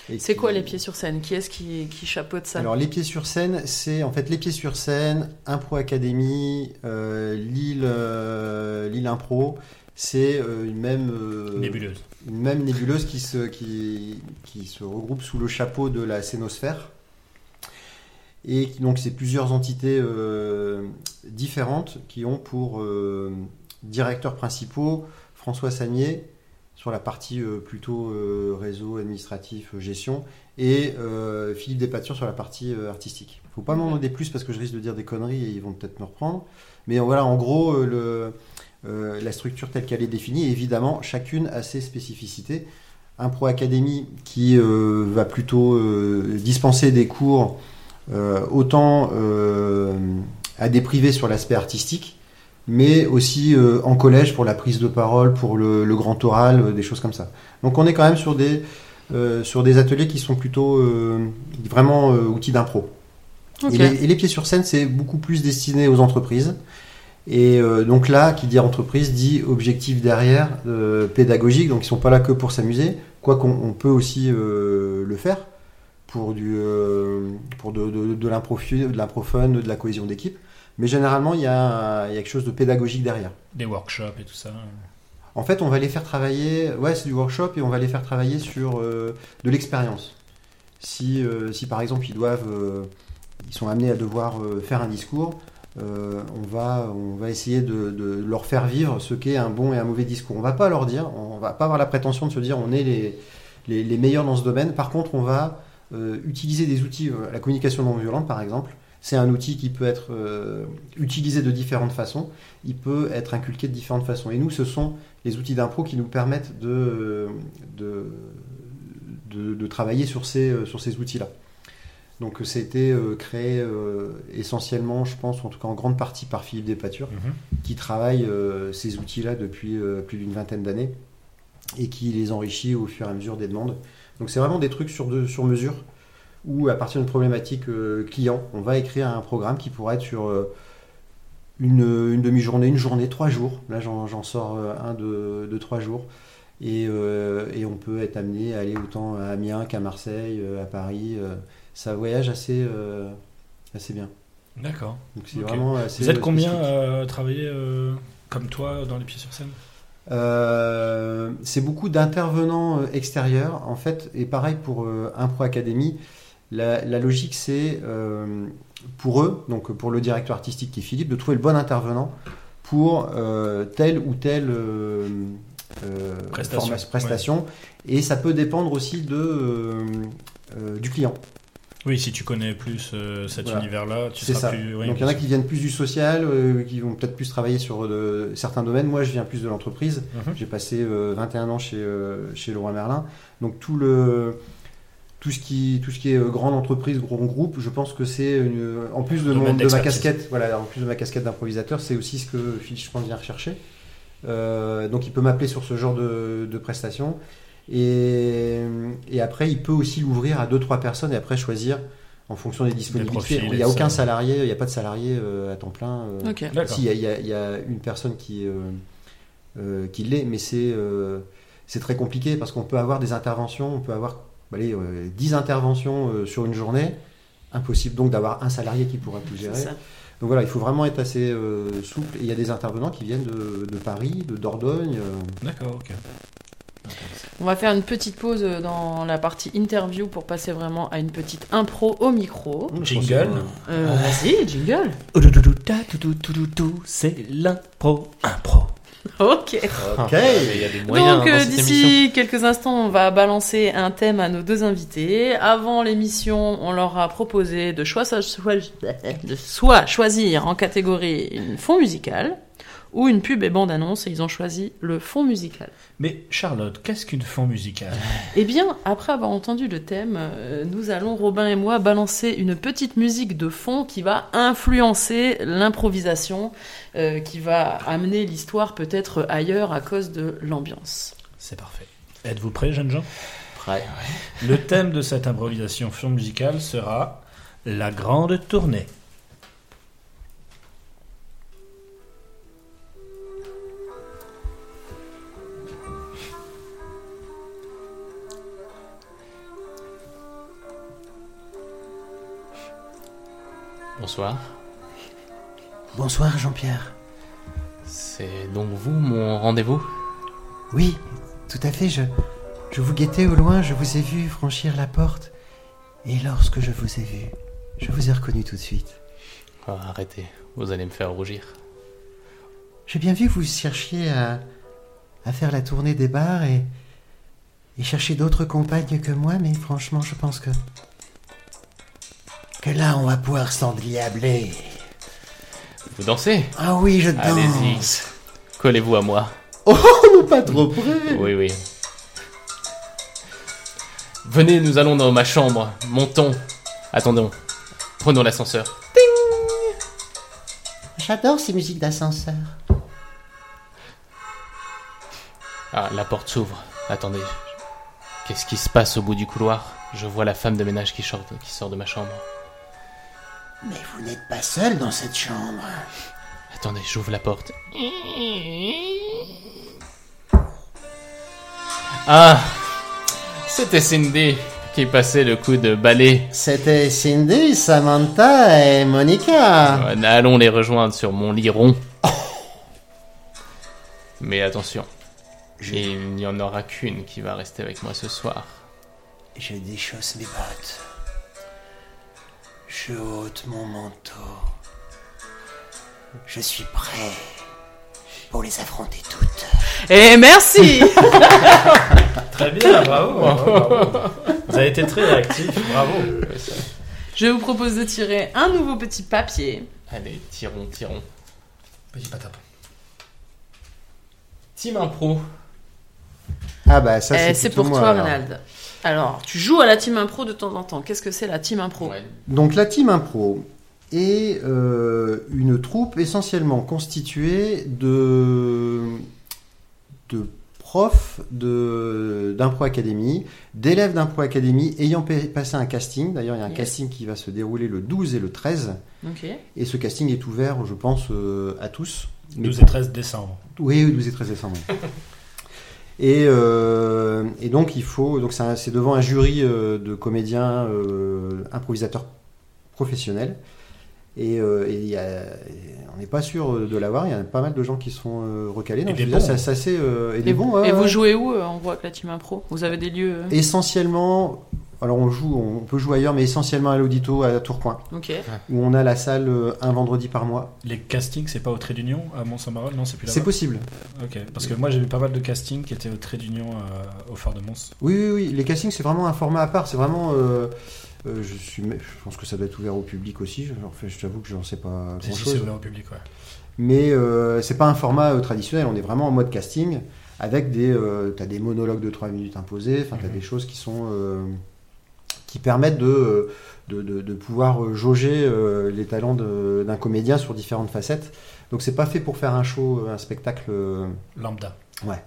C'est qui- quoi les pieds sur scène? Qui est-ce qui, qui chapeaute ça? Alors les pieds sur scène, c'est en fait les pieds sur scène, Impro Academy, euh, Lille, euh, Lille Impro, c'est euh, une même euh, Nébuleuse. une même nébuleuse qui se, qui, qui se regroupe sous le chapeau de la scénosphère. Et qui- donc c'est plusieurs entités euh, différentes qui ont pour euh, directeurs principaux François Sagnier sur la partie euh, plutôt euh, réseau administratif, euh, gestion, et Philippe Despature sur la partie artistique. faut pas m'en demander plus parce que je risque de dire des conneries et ils vont peut-être me reprendre. Mais voilà, en gros, le, la structure telle qu'elle est définie, évidemment, chacune a ses spécificités. Un Pro Academy qui va plutôt dispenser des cours autant à des privés sur l'aspect artistique, mais aussi euh, en collège pour la prise de parole, pour le, le grand oral, euh, des choses comme ça. Donc on est quand même sur des, euh, sur des ateliers qui sont plutôt euh, vraiment euh, outils d'impro. Et, les, et les pieds sur scène, c'est beaucoup plus destiné aux entreprises. Et euh, donc là, qui dit entreprise, dit objectif derrière, euh, pédagogique. Donc ils sont pas là que pour s'amuser, quoi qu'on on peut aussi euh, le faire pour du euh, pour de, de, de l'impro fun, de la cohésion d'équipe. Mais généralement, il y, a, il y a quelque chose de pédagogique derrière. Des workshops et tout ça. En fait, on va les faire travailler, ouais, c'est du workshop et on va les faire travailler sur euh, de l'expérience. Si, euh, si par exemple ils doivent, euh, ils sont amenés à devoir faire un discours, on, va, on va essayer de, de leur faire vivre ce qu'est un bon et un mauvais discours. On va pas leur dire, on va pas avoir la prétention de se dire on est les, les, les meilleurs dans ce domaine. Par contre, on va utiliser des outils, la communication non violente par exemple. C'est un outil qui peut être euh, utilisé de différentes façons. Il peut être inculqué de différentes façons. Et nous, ce sont les outils d'impro qui nous permettent de, de, de, de travailler sur ces, euh, sur ces outils-là. Donc c'était euh, créé euh, essentiellement, je pense, en tout cas en grande partie par Philippe Despature, qui travaille euh, ces outils-là depuis euh, plus d'une vingtaine d'années et qui les enrichit au fur et à mesure des demandes. Donc c'est vraiment des trucs sur, de- sur mesure où à partir d'une problématique euh, client, on va écrire un programme qui pourrait être sur euh, une, une demi-journée, une journée, trois jours. Là j'en sors euh, un de, de trois jours. Et, et on peut être amené à aller autant à Amiens qu'à Marseille, à Paris. ça voyage assez, assez bien. D'accord. Donc c'est Ok. vraiment assez Vous êtes combien à travailler comme toi dans les pieds sur scène? Euh, c'est beaucoup d'intervenants extérieurs, en fait, et pareil pour euh, Impro Academy. La, la logique, c'est euh, pour eux, donc pour le directeur artistique qui est Philippe, de trouver le bon intervenant pour euh, telle ou telle euh, Prestation. Et ça peut dépendre aussi de, du client. Oui, si tu connais plus euh, cet Voilà. univers-là, tu seras ça. plus. oui, Donc il y en a qui viennent plus du social, euh, qui vont peut-être plus travailler sur certains domaines. Moi, je viens plus de l'entreprise. Mhm. J'ai passé euh, 21 ans chez, chez Leroy Merlin. Donc tout le tout ce qui tout ce qui est euh, grande entreprise, gros groupe, je pense que c'est une- en plus de, mon, de ma casquette, voilà, en plus de ma casquette d'improvisateur, c'est aussi ce que Philippe, je pense, vient rechercher. Euh, donc il peut m'appeler sur ce genre de, de prestations. Et, et après, il peut aussi l'ouvrir à deux trois personnes et après choisir en fonction des disponibilités. profils il n'y a aucun ça. salarié, il n'y a pas de salarié euh, à temps plein. euh, si, il y, a- il y a- il y a une personne qui, euh, euh, qui l'est, mais c'est euh, c'est très compliqué parce qu'on peut avoir des interventions, on peut avoir allez, euh, 10 interventions euh, sur une journée. Impossible donc d'avoir un salarié qui pourra tout gérer. ça. Donc voilà, il faut vraiment être assez euh, souple. Et il y a des intervenants qui viennent de, de Paris, de Dordogne. euh, D'accord, ok. On va faire une petite pause dans la partie interview pour passer vraiment à une petite impro au micro. pense Jingle. Euh, Vas-y, jingle. C'est l'impro. Impro. <laughs> Ok. Ok. Il y a des moyens Donc euh, d'ici quelques instants, on va balancer un thème à nos deux invités. Avant l'émission, on leur a proposé de, choi- soit, de soit choisir en catégorie une fond musical ou une pub et bande-annonce, et ils ont choisi le fond musical. Mais Charlotte, qu'est-ce qu'une fond musicale? Eh bien, après avoir entendu le thème, euh, nous allons, Robin et moi, balancer une petite musique de fond qui va influencer l'improvisation, euh, qui va amener l'histoire peut-être ailleurs à cause de l'ambiance. C'est parfait. Êtes-vous prêts, jeunes gens? Prêt. Le thème de cette improvisation fond musicale sera la grande tournée. Bonsoir. Bonsoir Jean-Pierre. C'est donc vous mon rendez-vous? Oui, tout à fait. Je, je vous guettais au loin, je vous ai vu franchir la porte. Et lorsque je vous ai vu, je vous ai reconnu tout de suite. Oh, Arrêtez, vous allez me faire rougir. J'ai bien vu que vous cherchiez à, à faire la tournée des bars et, et chercher d'autres compagnes que moi, mais franchement, je pense que. Que là, on va pouvoir s'endiabler. Vous dansez Ah oui, je danse. Allez-y. Collez-vous à moi. Oh, non, pas trop près. Oui, oui. Venez, nous allons dans ma chambre. Montons. Attendons. Prenons l'ascenseur. J'adore ces musiques d'ascenseur. Ah, la porte s'ouvre. Attendez. Qu'est-ce qui se passe au bout du couloir? Je vois la femme de ménage qui sort, qui sort de ma chambre. Mais vous n'êtes pas seul dans cette chambre. Attendez, j'ouvre la porte. Ah C'était Cindy qui passait le coup de balai. C'était Cindy, Samantha et Monica. Allons les rejoindre sur mon lit rond. Mais attention, il n'y en aura qu'une qui va rester avec moi ce soir. Je déchausse mes bottes. Je ôte mon manteau. Je suis prêt pour les affronter toutes. Et merci <laughs> Très bien, bravo, bravo, bravo. Vous avez été très réactif, bravo. Je vous propose de tirer un nouveau petit papier. Allez, tirons, tirons. Petit patapon. Team Impro. Ah bah ça Eh, c'est c'est pour moi, toi, alors. Ronald. Alors, tu joues à la team impro de temps en temps. Qu'est-ce que c'est la team impro? Ouais. Donc la team impro est euh, une troupe essentiellement constituée de, de profs de- d'impro academy, d'élèves d'impro academy ayant pa- passé un casting. D'ailleurs, il y a un Yes. casting qui va se dérouler le 12 et le 13. Ok. Et ce casting est ouvert, je pense, euh, à tous. 12 et 13 décembre. Oui, oui, 12 et 13 décembre. <laughs> Et, euh, et donc il faut, donc c'est devant un jury euh, de comédiens euh, improvisateurs professionnels. Et, euh, et il y a- on n'est pas sûr de l'avoir. Il y a pas mal de gens qui sont euh, recalés. Donc des bons. euh, et Et, des bons. ouais, et vous ouais. jouez où euh, On voit avec la team impro. Vous avez des lieux euh? Essentiellement, alors on joue, on peut jouer ailleurs, mais essentiellement à l'Audito à Tourcoing, Ok. où on a la salle euh, un vendredi par mois. Les castings, c'est pas au Trait d'Union à Mont-Saint-Marol Non, c'est plus C'est là-bas. possible. Ok, parce que moi j'ai vu pas mal de castings qui étaient au Trait d'Union euh, au Phare de Mons. Oui, oui, oui. Les castings, c'est vraiment un format à part. C'est vraiment. euh, euh, je, suis, je pense que ça doit être ouvert au public aussi. Je, en fait, je t'avoue que j'en sais pas grand chose. c'est ouvert au public, ouais. Mais euh, c'est pas un format euh, traditionnel. On est vraiment en mode casting avec des. Euh, t'as des monologues de 3 minutes imposés. Enfin, t'as Mhm. des choses qui sont. Euh, qui permettent de, euh, de, de- de pouvoir euh, jauger euh, les talents de- d'un comédien sur différentes facettes. Donc, c'est pas fait pour faire un show, un spectacle. euh, Lambda. Ouais.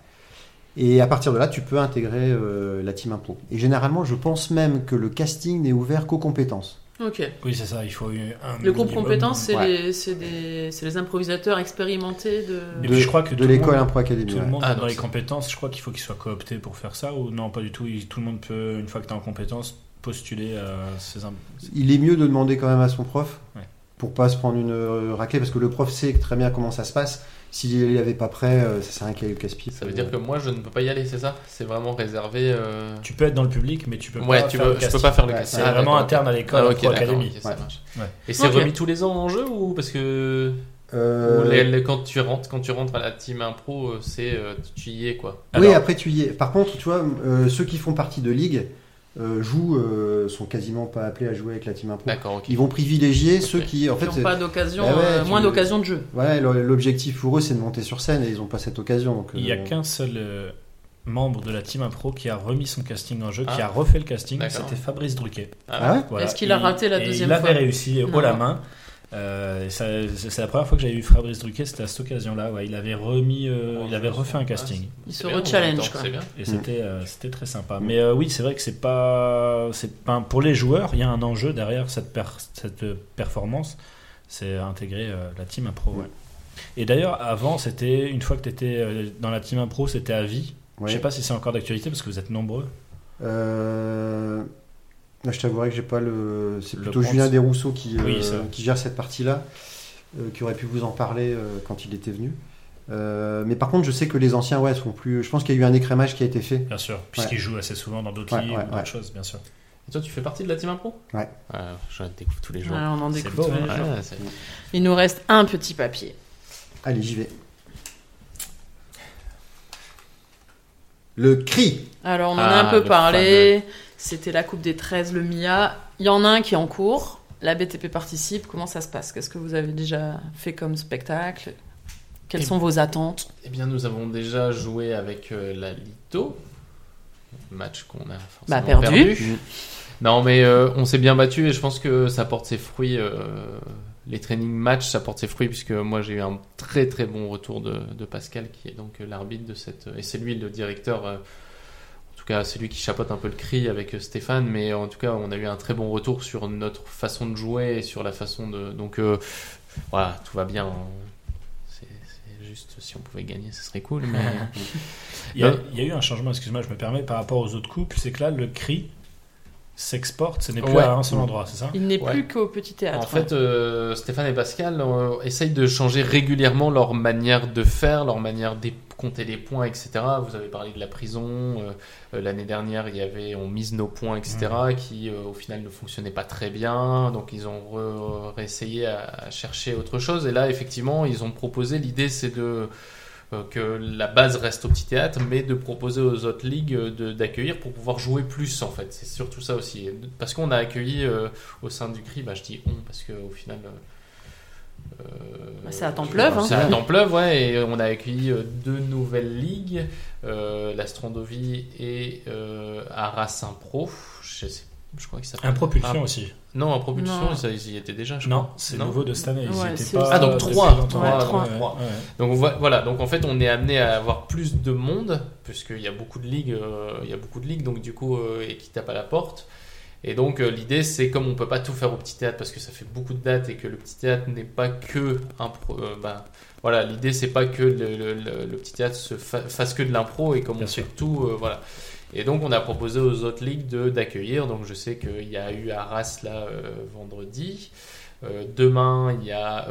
Et à partir de là, tu peux intégrer euh, la team impro. Et généralement, je pense même que le casting n'est ouvert qu'aux compétences. Ok. Oui, c'est ça, il faut un. Le groupe compétences, c'est ouais. les, c'est des, c'est les improvisateurs expérimentés de. Et de, puis je crois que de l'école Impro Academy. Tout le ouais. monde Ah, dans les compétences, je crois qu'il faut qu'il soit coopté pour faire ça ou non, pas du tout. Tout le monde peut, une fois que tu es en compétence, postuler à ces. im- Il est mieux de demander quand même à son prof Ouais. pour pas se prendre une euh, raclée parce que le prof sait très bien comment ça se passe. S'il n'y avait pas prêt, euh, ça sert à rien qu'il y ait le casse-pipe. Ça veut dire que moi je ne peux pas y aller, c'est ça? C'est vraiment réservé. euh, Tu peux être dans le public, mais tu peux Ouais, pas tu faire peux, le je peux pas faire le Ouais. C'est Ah, vraiment interne à l'école, Ah, à ok, Pro d'accord, Academy. ok, ça Ouais. Et c'est Ok. remis tous les ans en jeu ou parce que Euh, ou les- les- quand tu rentres quand tu rentres à la team impro, euh, c'est euh, tu y es quoi. Oui, après tu y es. Par contre, tu vois, euh, ceux qui font partie de ligue euh, jouent, euh, sont quasiment pas appelés à jouer avec la team impro. Ils vont privilégier ceux qui, en fait, n'ont pas d'occasion, Bah ouais, euh, moins d'occasion de jeu. voilà, l'objectif pour eux, c'est de monter sur scène et ils n'ont pas cette occasion. Donc, Il n'y a euh, qu'un seul membre de la team impro qui a remis son casting en jeu, qui Ah. a refait le casting, c'était Fabrice Druquet. Ah ouais Voilà. Est-ce qu'il a raté la et deuxième Il avait fois? réussi haut la main. Euh, c'est la première fois que j'avais vu Fabrice Druquet, c'était à cette occasion-là. Ouais, il avait remis, euh, il avait refait un casting. Il se rechallenge, quoi. Bien. Et Mm. c'était euh, c'était très sympa. Mais euh, oui, c'est vrai que c'est pas, c'est pas pour les joueurs. Il y a un enjeu derrière cette per- cette performance, c'est intégrer euh, la team impro. ouais. Et d'ailleurs, avant, c'était une fois que tu étais dans la team impro, c'était à vie. ouais. Je sais pas si c'est encore d'actualité parce que vous êtes nombreux. Euh, Là, je t'avouerai que j'ai pas le. C'est plutôt. Julien Desrousseaux qui, euh, Oui, qui gère cette partie-là, euh, qui aurait pu vous en parler euh, quand il était venu. Euh, mais par contre, je sais que les anciens, ouais, sont plus. Je pense qu'il y a eu un écrémage qui a été fait. Bien sûr, puisqu'il joue assez souvent dans d'autres Ouais, ligues ouais, ou d'autres ouais. choses, bien sûr. Et toi, tu fais partie de la team impro? Ouais. je découvre tous les jours. Ah, on en découvre beau, tous les hein. jours. Il nous reste un petit papier. Allez, j'y vais. Le cri. Alors, on en a Ah, un peu parlé. C'était la Coupe des 13, le MIA. Il y en a un qui est en cours. La BTP participe. Comment ça se passe? Qu'est-ce que vous avez déjà fait comme spectacle? Quelles Eh sont vos attentes? Eh bien, nous avons déjà joué avec euh, la Lito. Match qu'on a Bah, forcément perdu. Non, mais euh, on s'est bien battu et je pense que ça porte ses fruits. euh, les training match, ça porte ses fruits puisque moi j'ai eu un très très bon retour de, de Pascal qui est donc l'arbitre de cette. Et c'est lui le directeur. Cas, c'est lui qui chapeaute un peu le cri avec euh, Stéphane, mais en tout cas, on a eu un très bon retour sur notre façon de jouer et sur la façon de. Donc euh, voilà, tout va bien. C'est c'est juste si on pouvait gagner, ce serait cool. Mais <laughs> Il y, a, Non. il y a eu un changement, excuse-moi, je me permets, par rapport aux autres coupes, c'est que là, le cri s'exporte, ce n'est plus Ouais. à un seul endroit, c'est ça? Il n'est Ouais. plus qu'au petit théâtre. En fait, euh, Stéphane et Pascal euh, essayent de changer régulièrement leur manière de faire, leur manière de compter les points, etc. Vous avez parlé de la prison. euh, euh, L'année dernière, il y avait on mise nos points, etc. qui euh, au final ne fonctionnait pas très bien. Donc ils ont réessayé à, à chercher autre chose. Et là, effectivement, ils ont proposé. L'idée, c'est de que la base reste au petit théâtre, mais de proposer aux autres ligues d'accueillir pour pouvoir jouer plus en fait. C'est surtout ça aussi. Parce qu'on a accueilli euh, au sein du CRI, bah, je dis on parce qu'au final. euh, c'est à je- Templeuve, hein. C'est à Templeuve, ouais, et on a accueilli euh, deux nouvelles ligues, euh, la Strandovie et euh, Arras Impro. Je, sais, je crois que ça s'appelle. Un propulsion Ah, aussi. Non, en propulsion, Non. ça, ils y étaient déjà, je Non, c'est nouveau de cette année. Ils Ouais, étaient pas Ah, donc depuis trois, longtemps. trois, Ouais, trois. ouais, Trois. ouais. Donc vo- voilà, donc en fait on est amené à avoir plus de monde puisqu'il y a beaucoup de ligues, euh, il y a beaucoup de ligues donc du coup euh, et qui tapent à la porte. Et donc euh, l'idée c'est comme on peut pas tout faire au petit théâtre parce que ça fait beaucoup de dates et que le petit théâtre n'est pas que un pro- euh, bah, voilà l'idée c'est pas que le, le- le- le petit théâtre se fa- fasse que de l'impro et comme Bien on sûr. fait tout euh, voilà. Et donc on a proposé aux autres ligues de d'accueillir donc je sais qu'il y a eu Arras là euh, vendredi. Demain il y a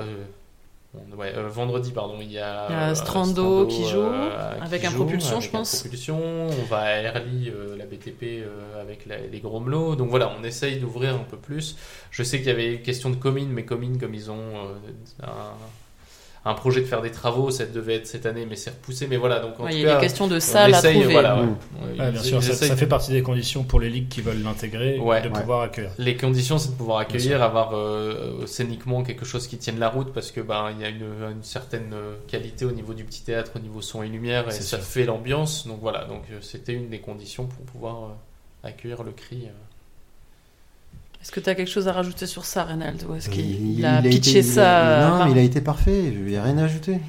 Ouais, euh, vendredi, pardon, il y a, Il y a euh, Strando qui joue, euh, avec un propulsion, avec je un pense. propulsion. On va à Erly, euh, la BTP, avec la- les Grommelots. Donc voilà, on essaye d'ouvrir un peu plus. Je sais qu'il y avait une question de Comines, mais Comines, comme ils ont un, un projet de faire des travaux, ça devait être cette année, mais c'est repoussé. Mais voilà, donc en Ouais, tout il y a des questions de on salles à essaye, trouver. voilà, ouais. Mm. Ouais, Ouais, bien sûr, ça, fait partie des conditions pour les ligues qui veulent l'intégrer, Ouais. de Ouais. pouvoir accueillir. Les conditions, c'est de pouvoir accueillir, avoir euh, scéniquement quelque chose qui tienne la route, parce que ben il y a une, une certaine euh, qualité au niveau du petit théâtre, au niveau son et lumière, et ça sûr. fait l'ambiance. Donc voilà, donc euh, c'était une des conditions pour pouvoir euh, accueillir le cri. euh. Est-ce que tu as quelque chose à rajouter sur ça, Reynald Ou est-ce qu'il Il- il a pitché été- ça il a- euh, Non, mais il a été parfait. Il n'y a rien à ajouter.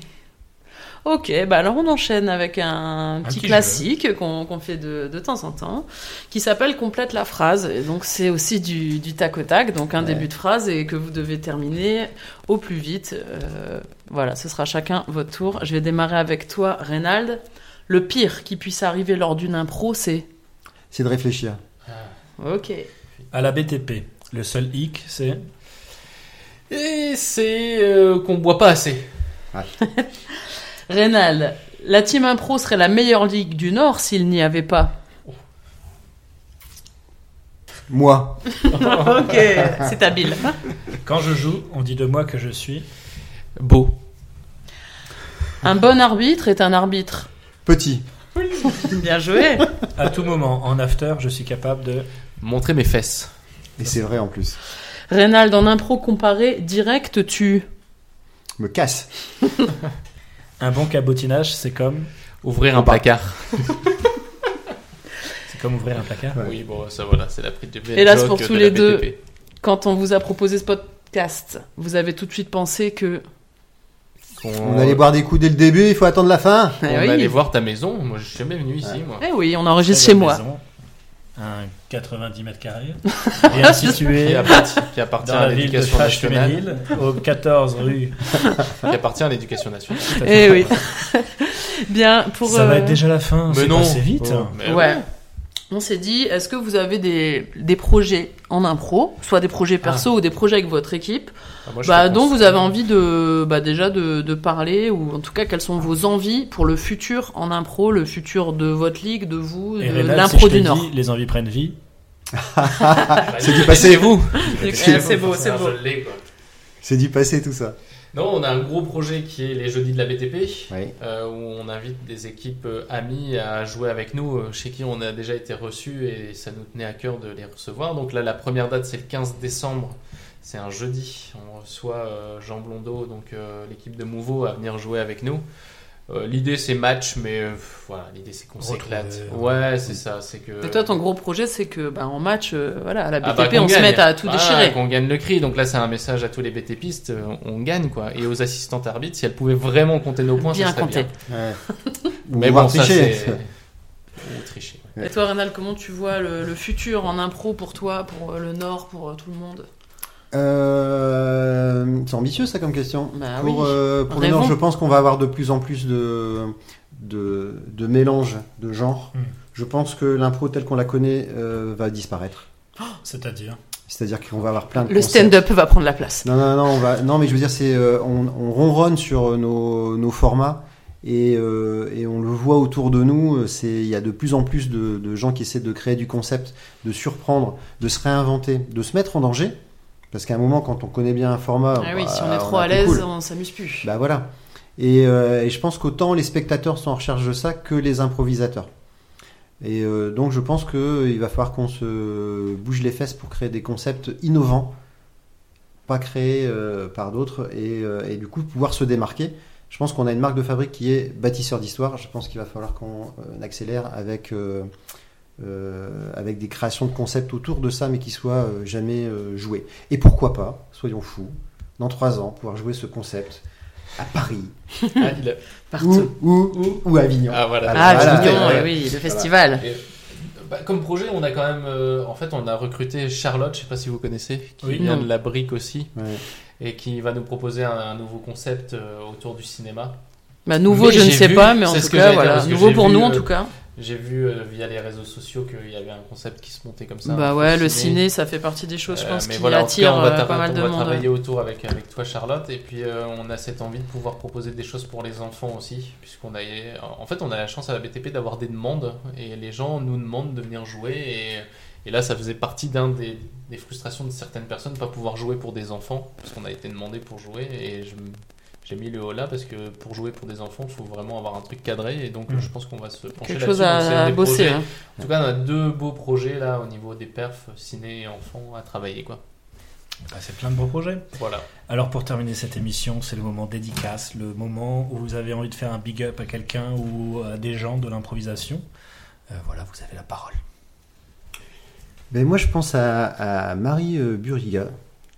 Ok, bah alors on enchaîne avec un, petit petit classique qu'on fait de, de temps en temps, qui s'appelle Complète la phrase. Et donc c'est aussi du, du tac au tac, donc un Ouais. début de phrase et que vous devez terminer au plus vite. Euh, voilà, ce sera chacun votre tour. Je vais démarrer avec toi, Reynald. Le pire qui puisse arriver lors d'une impro, c'est... C'est de réfléchir. Ok. À la BTP, le seul hic, c'est Et c'est euh, qu'on boit pas assez. <laughs> Reynald, la team impro serait la meilleure ligue du Nord s'il n'y avait pas. Moi, <laughs> ok, c'est habile. quand je joue, on dit de moi que je suis. Beau. Un bon arbitre est un arbitre. petit. Bien joué. À tout moment, en after, je suis capable de. Montrer mes fesses. Et c'est vrai en plus. Reynald, en impro comparé, direct, tu. Me casse. <laughs> Un bon cabotinage, c'est comme. Ouvrir un placard. <laughs> C'est comme ouvrir un placard. Ouais. Oui, bon, ça voilà, c'est la prise de Hélas joke pour tous les deux. Quand on vous a proposé ce podcast, vous avez tout de suite pensé que. On allait boire des coups dès le début, il faut attendre la fin. On Eh oui. allait voir ta maison. Moi, je suis jamais venu ici, moi. Eh oui, on enregistre chez moi. maison, un 90 mètres carrés, <laughs> bien situé Qui appartient, qui appartient dans à l'éducation nationale. Au 14 rue. <laughs> Qui appartient à l'éducation nationale. Eh oui. <laughs> Bien, pour. Ça va euh, être déjà la fin, Mais c'est non. passé vite. Oh, mais Ouais. On s'est dit, est-ce que vous avez des, des projets en impro, soit des projets perso ou des projets avec votre équipe, Ah, moi, bah, dont vous avez envie de, bah, déjà de, de parler, ou en tout cas, quelles sont vos envies pour le futur en impro, le futur de votre ligue, de vous, Et de l'impro si du Nord. dis, les envies prennent vie. <laughs> C'est du passé, vous c'est beau, c'est Ah, beau. C'est du passé tout ça. Non, on a un gros projet qui est les jeudis de la BTP, Oui. euh, où on invite des équipes euh, amies à jouer avec nous, euh, chez qui on a déjà été reçus et ça nous tenait à cœur de les recevoir. Donc là, la première date, c'est le 15 décembre. C'est un jeudi. On reçoit euh, Jean Blondeau, donc euh, l'équipe de Mouveau, à venir jouer avec nous. Euh, l'idée, c'est match, mais euh, voilà, l'idée, c'est qu'on s'éclate. ouais. Ouais, c'est ça. C'est que. Et toi, ton gros projet, c'est que, bah, en match, euh, voilà, à la Ah BTP, bah, on se mette à tout Ah, déchirer. qu'on gagne le cri. Donc là, c'est un message à tous les BTPistes. On gagne, quoi. Et aux assistantes arbitres, si elles pouvaient vraiment compter nos points, Bien ça serait compté. bien. Ouais. <laughs> Mais bon, ça, tricher. c'est. <laughs> Ou tricher. ouais. Et toi, Rénal, comment tu vois le, le futur en impro pour toi, pour le Nord, pour tout le monde? Euh, c'est ambitieux ça comme question. Bah pour oui. euh, pour le Rêvons. Nord, je pense qu'on va avoir de plus en plus de, de, de mélange de genres. Hmm. Je pense que l'impro telle qu'on la connaît euh, va disparaître. C'est-à-dire? C'est-à-dire qu'on va avoir plein de Le stand-up va prendre la place. Non, non, non, on va... non, mais je veux dire, c'est euh, on, on ronronne sur nos, nos formats et, euh, et on le voit autour de nous. il y a de plus en plus de, de gens qui essaient de créer du concept, de surprendre, de se réinventer, de se mettre en danger. Parce qu'à un moment, quand on connaît bien un format, Ah oui, bah, si on est trop a à l'aise, cool. on s'amuse plus. Bah voilà. Et, euh, et je pense qu'autant les spectateurs sont en recherche de ça que les improvisateurs. Et euh, donc je pense qu'il va falloir qu'on se bouge les fesses pour créer des concepts innovants, pas créés euh, par d'autres, et, euh, et du coup pouvoir se démarquer. Je pense qu'on a une marque de fabrique qui est bâtisseur d'histoire. Je pense qu'il va falloir qu'on euh, accélère avec, euh, avec des créations de concepts autour de ça, mais qui soient euh, jamais euh, joués. Et pourquoi pas, soyons fous, dans trois ans, pouvoir jouer ce concept à Paris <laughs> Ah, il a- Partout. ou, ou, ou à Avignon. Ah, voilà. Ah, Voilà, Avignon, voilà. oui, le festival. Et, bah, comme projet, on a quand même. euh, en fait, on a recruté Charlotte, je sais pas si vous connaissez, qui Oui. vient Non. de la brique aussi, Ouais. et qui va nous proposer un, un nouveau concept euh, autour du cinéma. Bah, nouveau, Mais je ne sais vu- pas, mais en tout ce cas, voilà. Nouveau pour vu, nous, en euh, tout cas. J'ai vu euh, via les réseaux sociaux qu'il y avait un concept qui se montait comme ça. Bah ouais, le ciné, ça fait partie des choses, je Euh, pense, mais qui voilà, en tout attirent cas, on va, euh, pas mal on va travailler autour avec, avec toi, Charlotte. Et puis, on a cette envie de pouvoir proposer des choses pour les enfants aussi. Puisqu'on a, en fait, on a la chance à la BTP d'avoir des demandes. Et les gens nous demandent de venir jouer. Et, et là, ça faisait partie d'un des, des frustrations de certaines personnes, pas pouvoir jouer pour des enfants. Parce qu'on a été demandé pour jouer. Et je j'ai mis le haut là parce que pour jouer pour des enfants, il faut vraiment avoir un truc cadré. Et donc, Mm. je pense qu'on va se pencher Quelque là-dessus. chose à, bosser. projets- hein. En tout cas, on a deux beaux projets là au niveau des perfs, ciné et enfants à travailler. quoi. Bah, C'est plein de beaux projets. Voilà. Alors pour terminer cette émission, c'est le moment dédicace, le moment où vous avez envie de faire un big up à quelqu'un ou à des gens de l'improvisation. Euh, voilà, vous avez la parole. Ben, moi, je pense à, à Marie euh, Buriga,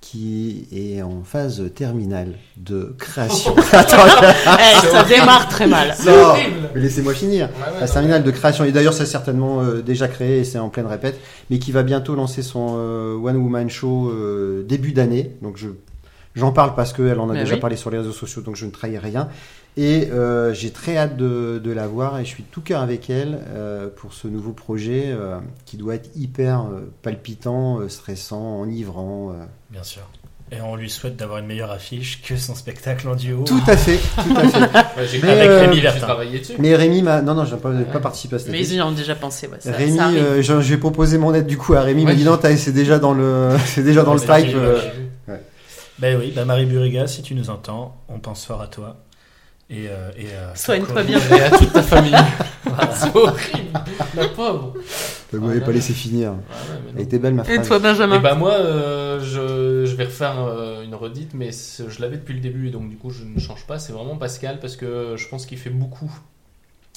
qui est en phase terminale de création. Attends, <laughs> Eh, ça démarre très mal. non, mais laissez-moi finir. Ouais, ouais, La non, terminale de création, et d'ailleurs c'est certainement euh, déjà créé et c'est en pleine répète, mais qui va bientôt lancer son euh, One Woman Show euh, début d'année. Donc je j'en parle parce qu'elle en a Mais déjà oui. parlé sur les réseaux sociaux, donc je ne trahis rien. Et euh, j'ai très hâte de, de la voir et je suis tout cœur avec elle euh, pour ce nouveau projet euh, qui doit être hyper euh, palpitant, euh, stressant, enivrant. euh. Bien sûr. Et on lui souhaite d'avoir une meilleure affiche que son spectacle en duo. Tout à fait, tout à fait. <laughs> Mais, Avec Rémi dessus. Mais Rémi m'a... Non, non, je n'ai pas, pas participé à cette Mais ils y ont déjà pensé, ouais. Ça, Rémi, ça euh, je, je vais proposer mon aide du coup à Rémi. Il m'a Ouais. dit non, t'as- c'est déjà dans le, <laughs> c'est déjà dans le pipe. Ben oui, ben Marie Buriga, si tu nous entends, on pense fort à toi. Et, euh, et, euh, Soigne-toi bien. Et à toute ta famille. <laughs> C'est horrible, la pauvre. Vous m'avez Ah, pas non, laissé finir. Ouais, non. Elle était belle ma Et phrase. toi, Et Benjamin bah moi, euh, je, je vais refaire euh, une redite, mais c'est- je l'avais depuis le début, et donc du coup je ne change pas. C'est vraiment Pascal parce que je pense qu'il fait beaucoup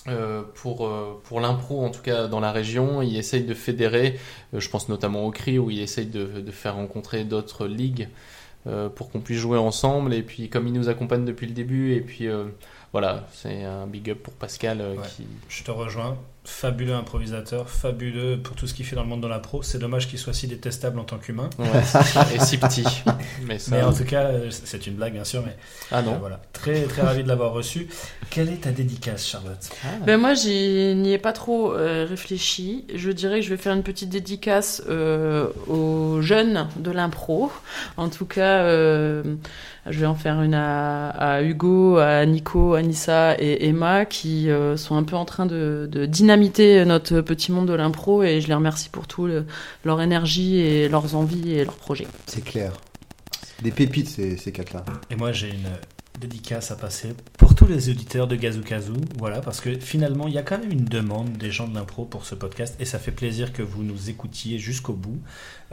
euh, pour euh, pour l'impro, en tout cas dans la région. Il essaye de fédérer. euh, je pense notamment au CRI où il essaye de, de faire rencontrer d'autres ligues euh, pour qu'on puisse jouer ensemble. Et puis comme il nous accompagne depuis le début, et puis euh, voilà, c'est un big up pour Pascal euh, Ouais. qui. Je te rejoins. Fabuleux improvisateur, fabuleux pour tout ce qu'il fait dans le monde de l'impro. C'est dommage qu'il soit si détestable en tant qu'humain. Ouais, et si petit. Mais ça. Mais en tout cas, euh, c'est une blague bien sûr, mais Ah euh, non. voilà. Très très ravi de l'avoir reçu. Quelle est ta dédicace, Charlotte? Ah. Ben moi, j'y n'y ai pas trop euh, réfléchi. Je dirais que je vais faire une petite dédicace euh, aux jeunes de l'impro. En tout cas, euh, je vais en faire une à, à Hugo, à Nico, Anissa et Emma qui euh, sont un peu en train de, de dynamiter notre petit monde de l'impro et je les remercie pour tout le- leur énergie et leurs envies et leurs projets. C'est clair. Des pépites, ces, ces quatre-là. Et moi, j'ai une dédicace à passer pour tous les auditeurs de Gazou Kazoo. Voilà, parce que finalement, il y a quand même une demande des gens de l'impro pour ce podcast et ça fait plaisir que vous nous écoutiez jusqu'au bout.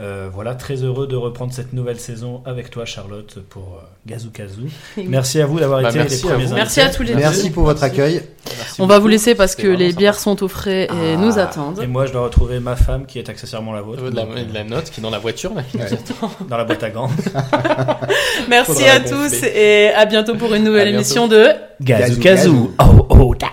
Euh, voilà, très heureux de reprendre cette nouvelle saison avec toi, Charlotte, pour euh, Gazou Kazoo. Merci à vous d'avoir Bah, été merci les à premiers vous. Merci à tous les Merci deux. pour votre accueil. Merci On va vous laisser parce que les bières sont au frais et Ah. nous attendent. Et moi, je dois retrouver ma femme qui est accessoirement la vôtre. De la, euh, de la note qui est dans la voiture là, qui nous Ouais. attend. dans la boîte à gants. Merci Faudra à tous gonfler. et à bientôt pour une nouvelle À émission de Gazou. Gazou. Oh, oh, da-